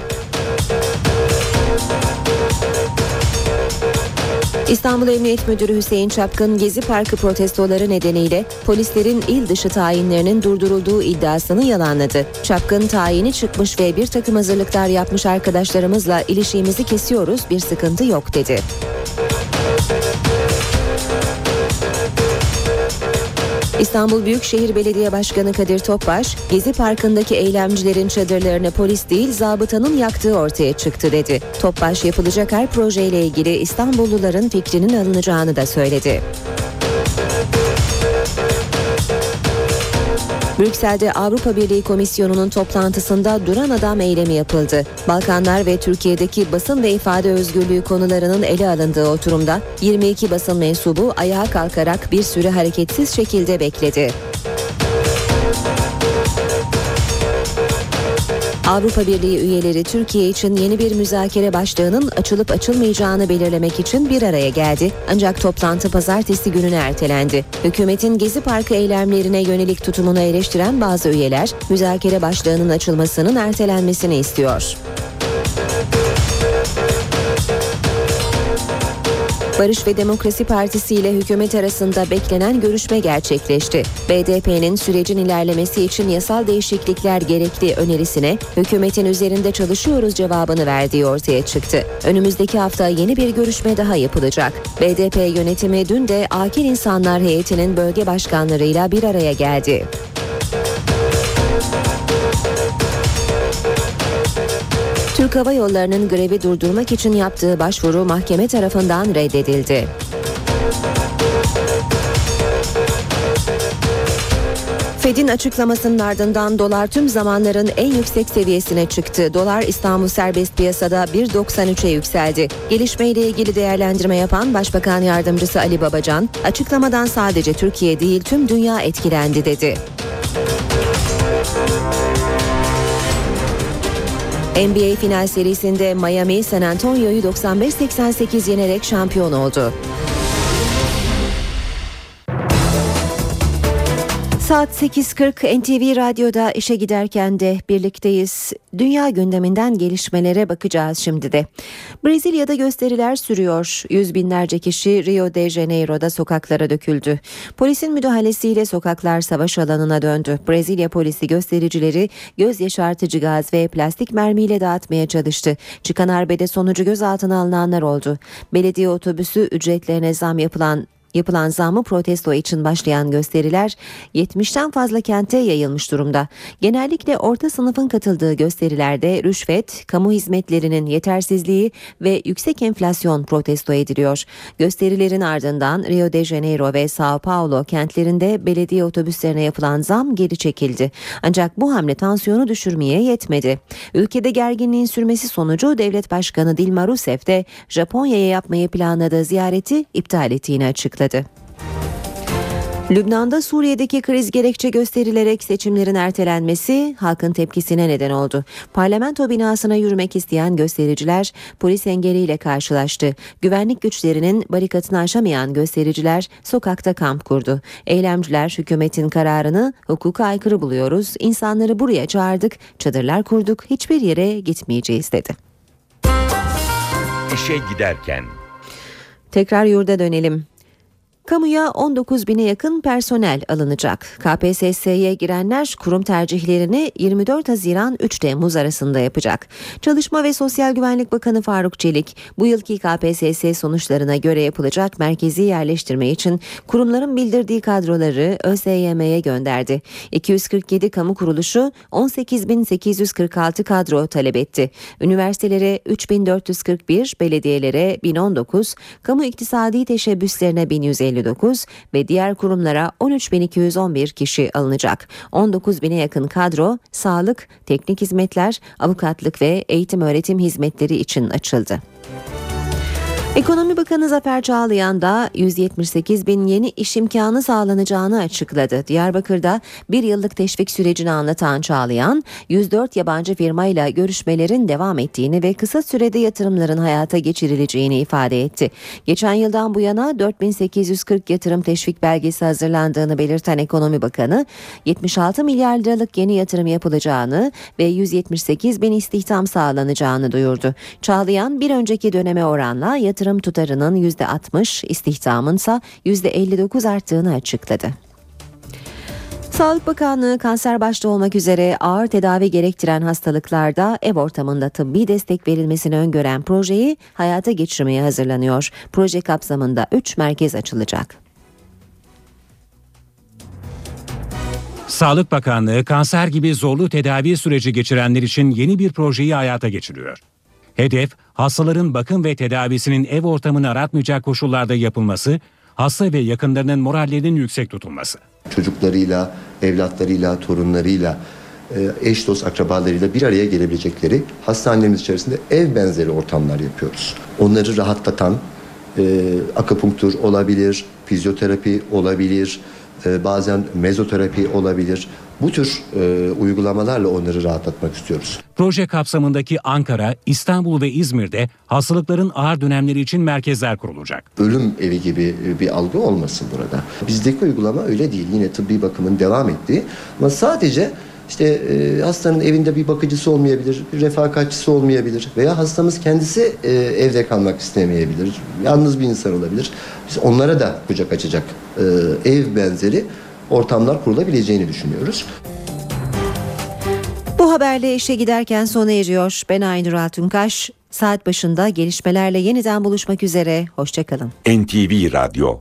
İstanbul Emniyet Müdürü Hüseyin Çapkın Gezi Parkı protestoları nedeniyle polislerin il dışı tayinlerinin durdurulduğu iddiasını yalanladı. Çapkın tayini çıkmış ve bir takım hazırlıklar yapmış arkadaşlarımızla ilişiğimizi kesiyoruz bir sıkıntı yok dedi. İstanbul Büyükşehir Belediye Başkanı Kadir Topbaş, Gezi Parkı'ndaki eylemcilerin çadırlarını polis değil zabıtanın yaktığı ortaya çıktı dedi. Topbaş yapılacak her projeyle ilgili İstanbulluların fikrinin alınacağını da söyledi. Brüksel'de Avrupa Birliği Komisyonu'nun toplantısında duran adam eylemi yapıldı. Balkanlar ve Türkiye'deki basın ve ifade özgürlüğü konularının ele alındığı oturumda 22 basın mensubu ayağa kalkarak bir süre hareketsiz şekilde bekledi. Avrupa Birliği üyeleri Türkiye için yeni bir müzakere başlığının açılıp açılmayacağını belirlemek için bir araya geldi. Ancak toplantı pazartesi gününe ertelendi. Hükümetin Gezi Parkı eylemlerine yönelik tutumunu eleştiren bazı üyeler müzakere başlığının açılmasının ertelenmesini istiyor. Barış ve Demokrasi Partisi ile hükümet arasında beklenen görüşme gerçekleşti. BDP'nin sürecin ilerlemesi için yasal değişiklikler gerekli önerisine hükümetin üzerinde çalışıyoruz cevabını verdiği ortaya çıktı. Önümüzdeki hafta yeni bir görüşme daha yapılacak. BDP yönetimi dün de Akil İnsanlar Heyeti'nin bölge başkanlarıyla bir araya geldi. Türk Hava Yolları'nın grevi durdurmak için yaptığı başvuru mahkeme tarafından reddedildi. Fed'in açıklamasının ardından dolar tüm zamanların en yüksek seviyesine çıktı. Dolar İstanbul serbest piyasada 1.93'e yükseldi. Gelişmeyle ilgili değerlendirme yapan Başbakan Yardımcısı Ali Babacan, açıklamadan sadece Türkiye değil tüm dünya etkilendi dedi. NBA final serisinde Miami San Antonio'yu 95-88 yenerek şampiyon oldu. Saat 8.40 NTV Radyo'da işe giderken de birlikteyiz. Dünya gündeminden gelişmelere bakacağız şimdi de. Brezilya'da gösteriler sürüyor. Yüz binlerce kişi Rio de Janeiro'da sokaklara döküldü. Polisin müdahalesiyle sokaklar savaş alanına döndü. Brezilya polisi göstericileri göz yaşartıcı gaz ve plastik mermiyle dağıtmaya çalıştı. Çıkan arbede sonucu gözaltına alınanlar oldu. Belediye otobüsü ücretlerine zam yapılan Yapılan zamı protesto için başlayan gösteriler 70'ten fazla kente yayılmış durumda. Genellikle orta sınıfın katıldığı gösterilerde rüşvet, kamu hizmetlerinin yetersizliği ve yüksek enflasyon protesto ediliyor. Gösterilerin ardından Rio de Janeiro ve Sao Paulo kentlerinde belediye otobüslerine yapılan zam geri çekildi. Ancak bu hamle tansiyonu düşürmeye yetmedi. Ülkede gerginliğin sürmesi sonucu devlet başkanı Dilma Rousseff de Japonya'ya yapmayı planladığı ziyareti iptal ettiğini açıkladı açıkladı. Lübnan'da Suriye'deki kriz gerekçe gösterilerek seçimlerin ertelenmesi halkın tepkisine neden oldu. Parlamento binasına yürümek isteyen göstericiler polis engeliyle karşılaştı. Güvenlik güçlerinin barikatını aşamayan göstericiler sokakta kamp kurdu. Eylemciler hükümetin kararını hukuka aykırı buluyoruz. İnsanları buraya çağırdık, çadırlar kurduk, hiçbir yere gitmeyeceğiz dedi. İşe giderken Tekrar yurda dönelim. Kamuya 19 bine yakın personel alınacak. KPSS'ye girenler kurum tercihlerini 24 Haziran 3 Temmuz arasında yapacak. Çalışma ve Sosyal Güvenlik Bakanı Faruk Çelik bu yılki KPSS sonuçlarına göre yapılacak merkezi yerleştirme için kurumların bildirdiği kadroları ÖSYM'ye gönderdi. 247 kamu kuruluşu 18.846 kadro talep etti. Üniversitelere 3441, belediyelere 1019, kamu iktisadi teşebbüslerine 1150 59 ve diğer kurumlara 13.211 kişi alınacak. 19 bine yakın kadro sağlık, teknik hizmetler, avukatlık ve eğitim öğretim hizmetleri için açıldı. Ekonomi Bakanı Zafer Çağlayan da 178 bin yeni iş imkanı sağlanacağını açıkladı. Diyarbakır'da bir yıllık teşvik sürecini anlatan Çağlayan, 104 yabancı firmayla görüşmelerin devam ettiğini ve kısa sürede yatırımların hayata geçirileceğini ifade etti. Geçen yıldan bu yana 4840 yatırım teşvik belgesi hazırlandığını belirten Ekonomi Bakanı, 76 milyar liralık yeni yatırım yapılacağını ve 178 bin istihdam sağlanacağını duyurdu. Çağlayan bir önceki döneme oranla yatırım yatırım tutarının %60, istihdamınsa %59 arttığını açıkladı. Sağlık Bakanlığı kanser başta olmak üzere ağır tedavi gerektiren hastalıklarda ev ortamında tıbbi destek verilmesini öngören projeyi hayata geçirmeye hazırlanıyor. Proje kapsamında 3 merkez açılacak. Sağlık Bakanlığı kanser gibi zorlu tedavi süreci geçirenler için yeni bir projeyi hayata geçiriyor. Hedef, hastaların bakım ve tedavisinin ev ortamını aratmayacak koşullarda yapılması, hasta ve yakınlarının morallerinin yüksek tutulması. Çocuklarıyla, evlatlarıyla, torunlarıyla, e, eş dost akrabalarıyla bir araya gelebilecekleri hastanelerimiz içerisinde ev benzeri ortamlar yapıyoruz. Onları rahatlatan e, akupunktur olabilir, fizyoterapi olabilir, e, bazen mezoterapi olabilir. Bu tür e, uygulamalarla onları rahatlatmak istiyoruz. Proje kapsamındaki Ankara, İstanbul ve İzmir'de hastalıkların ağır dönemleri için merkezler kurulacak. Ölüm evi gibi bir algı olmasın burada. Bizdeki uygulama öyle değil. Yine tıbbi bakımın devam ettiği ama sadece İşte e, hastanın evinde bir bakıcısı olmayabilir, bir refakatçisi olmayabilir veya hastamız kendisi e, evde kalmak istemeyebilir. Yalnız bir insan olabilir. Biz onlara da kucak açacak e, ev benzeri ortamlar kurulabileceğini düşünüyoruz. Bu haberle işe giderken sona eriyor. Ben Aynur Altunkaş. Saat başında gelişmelerle yeniden buluşmak üzere. Hoşçakalın. NTV Radyo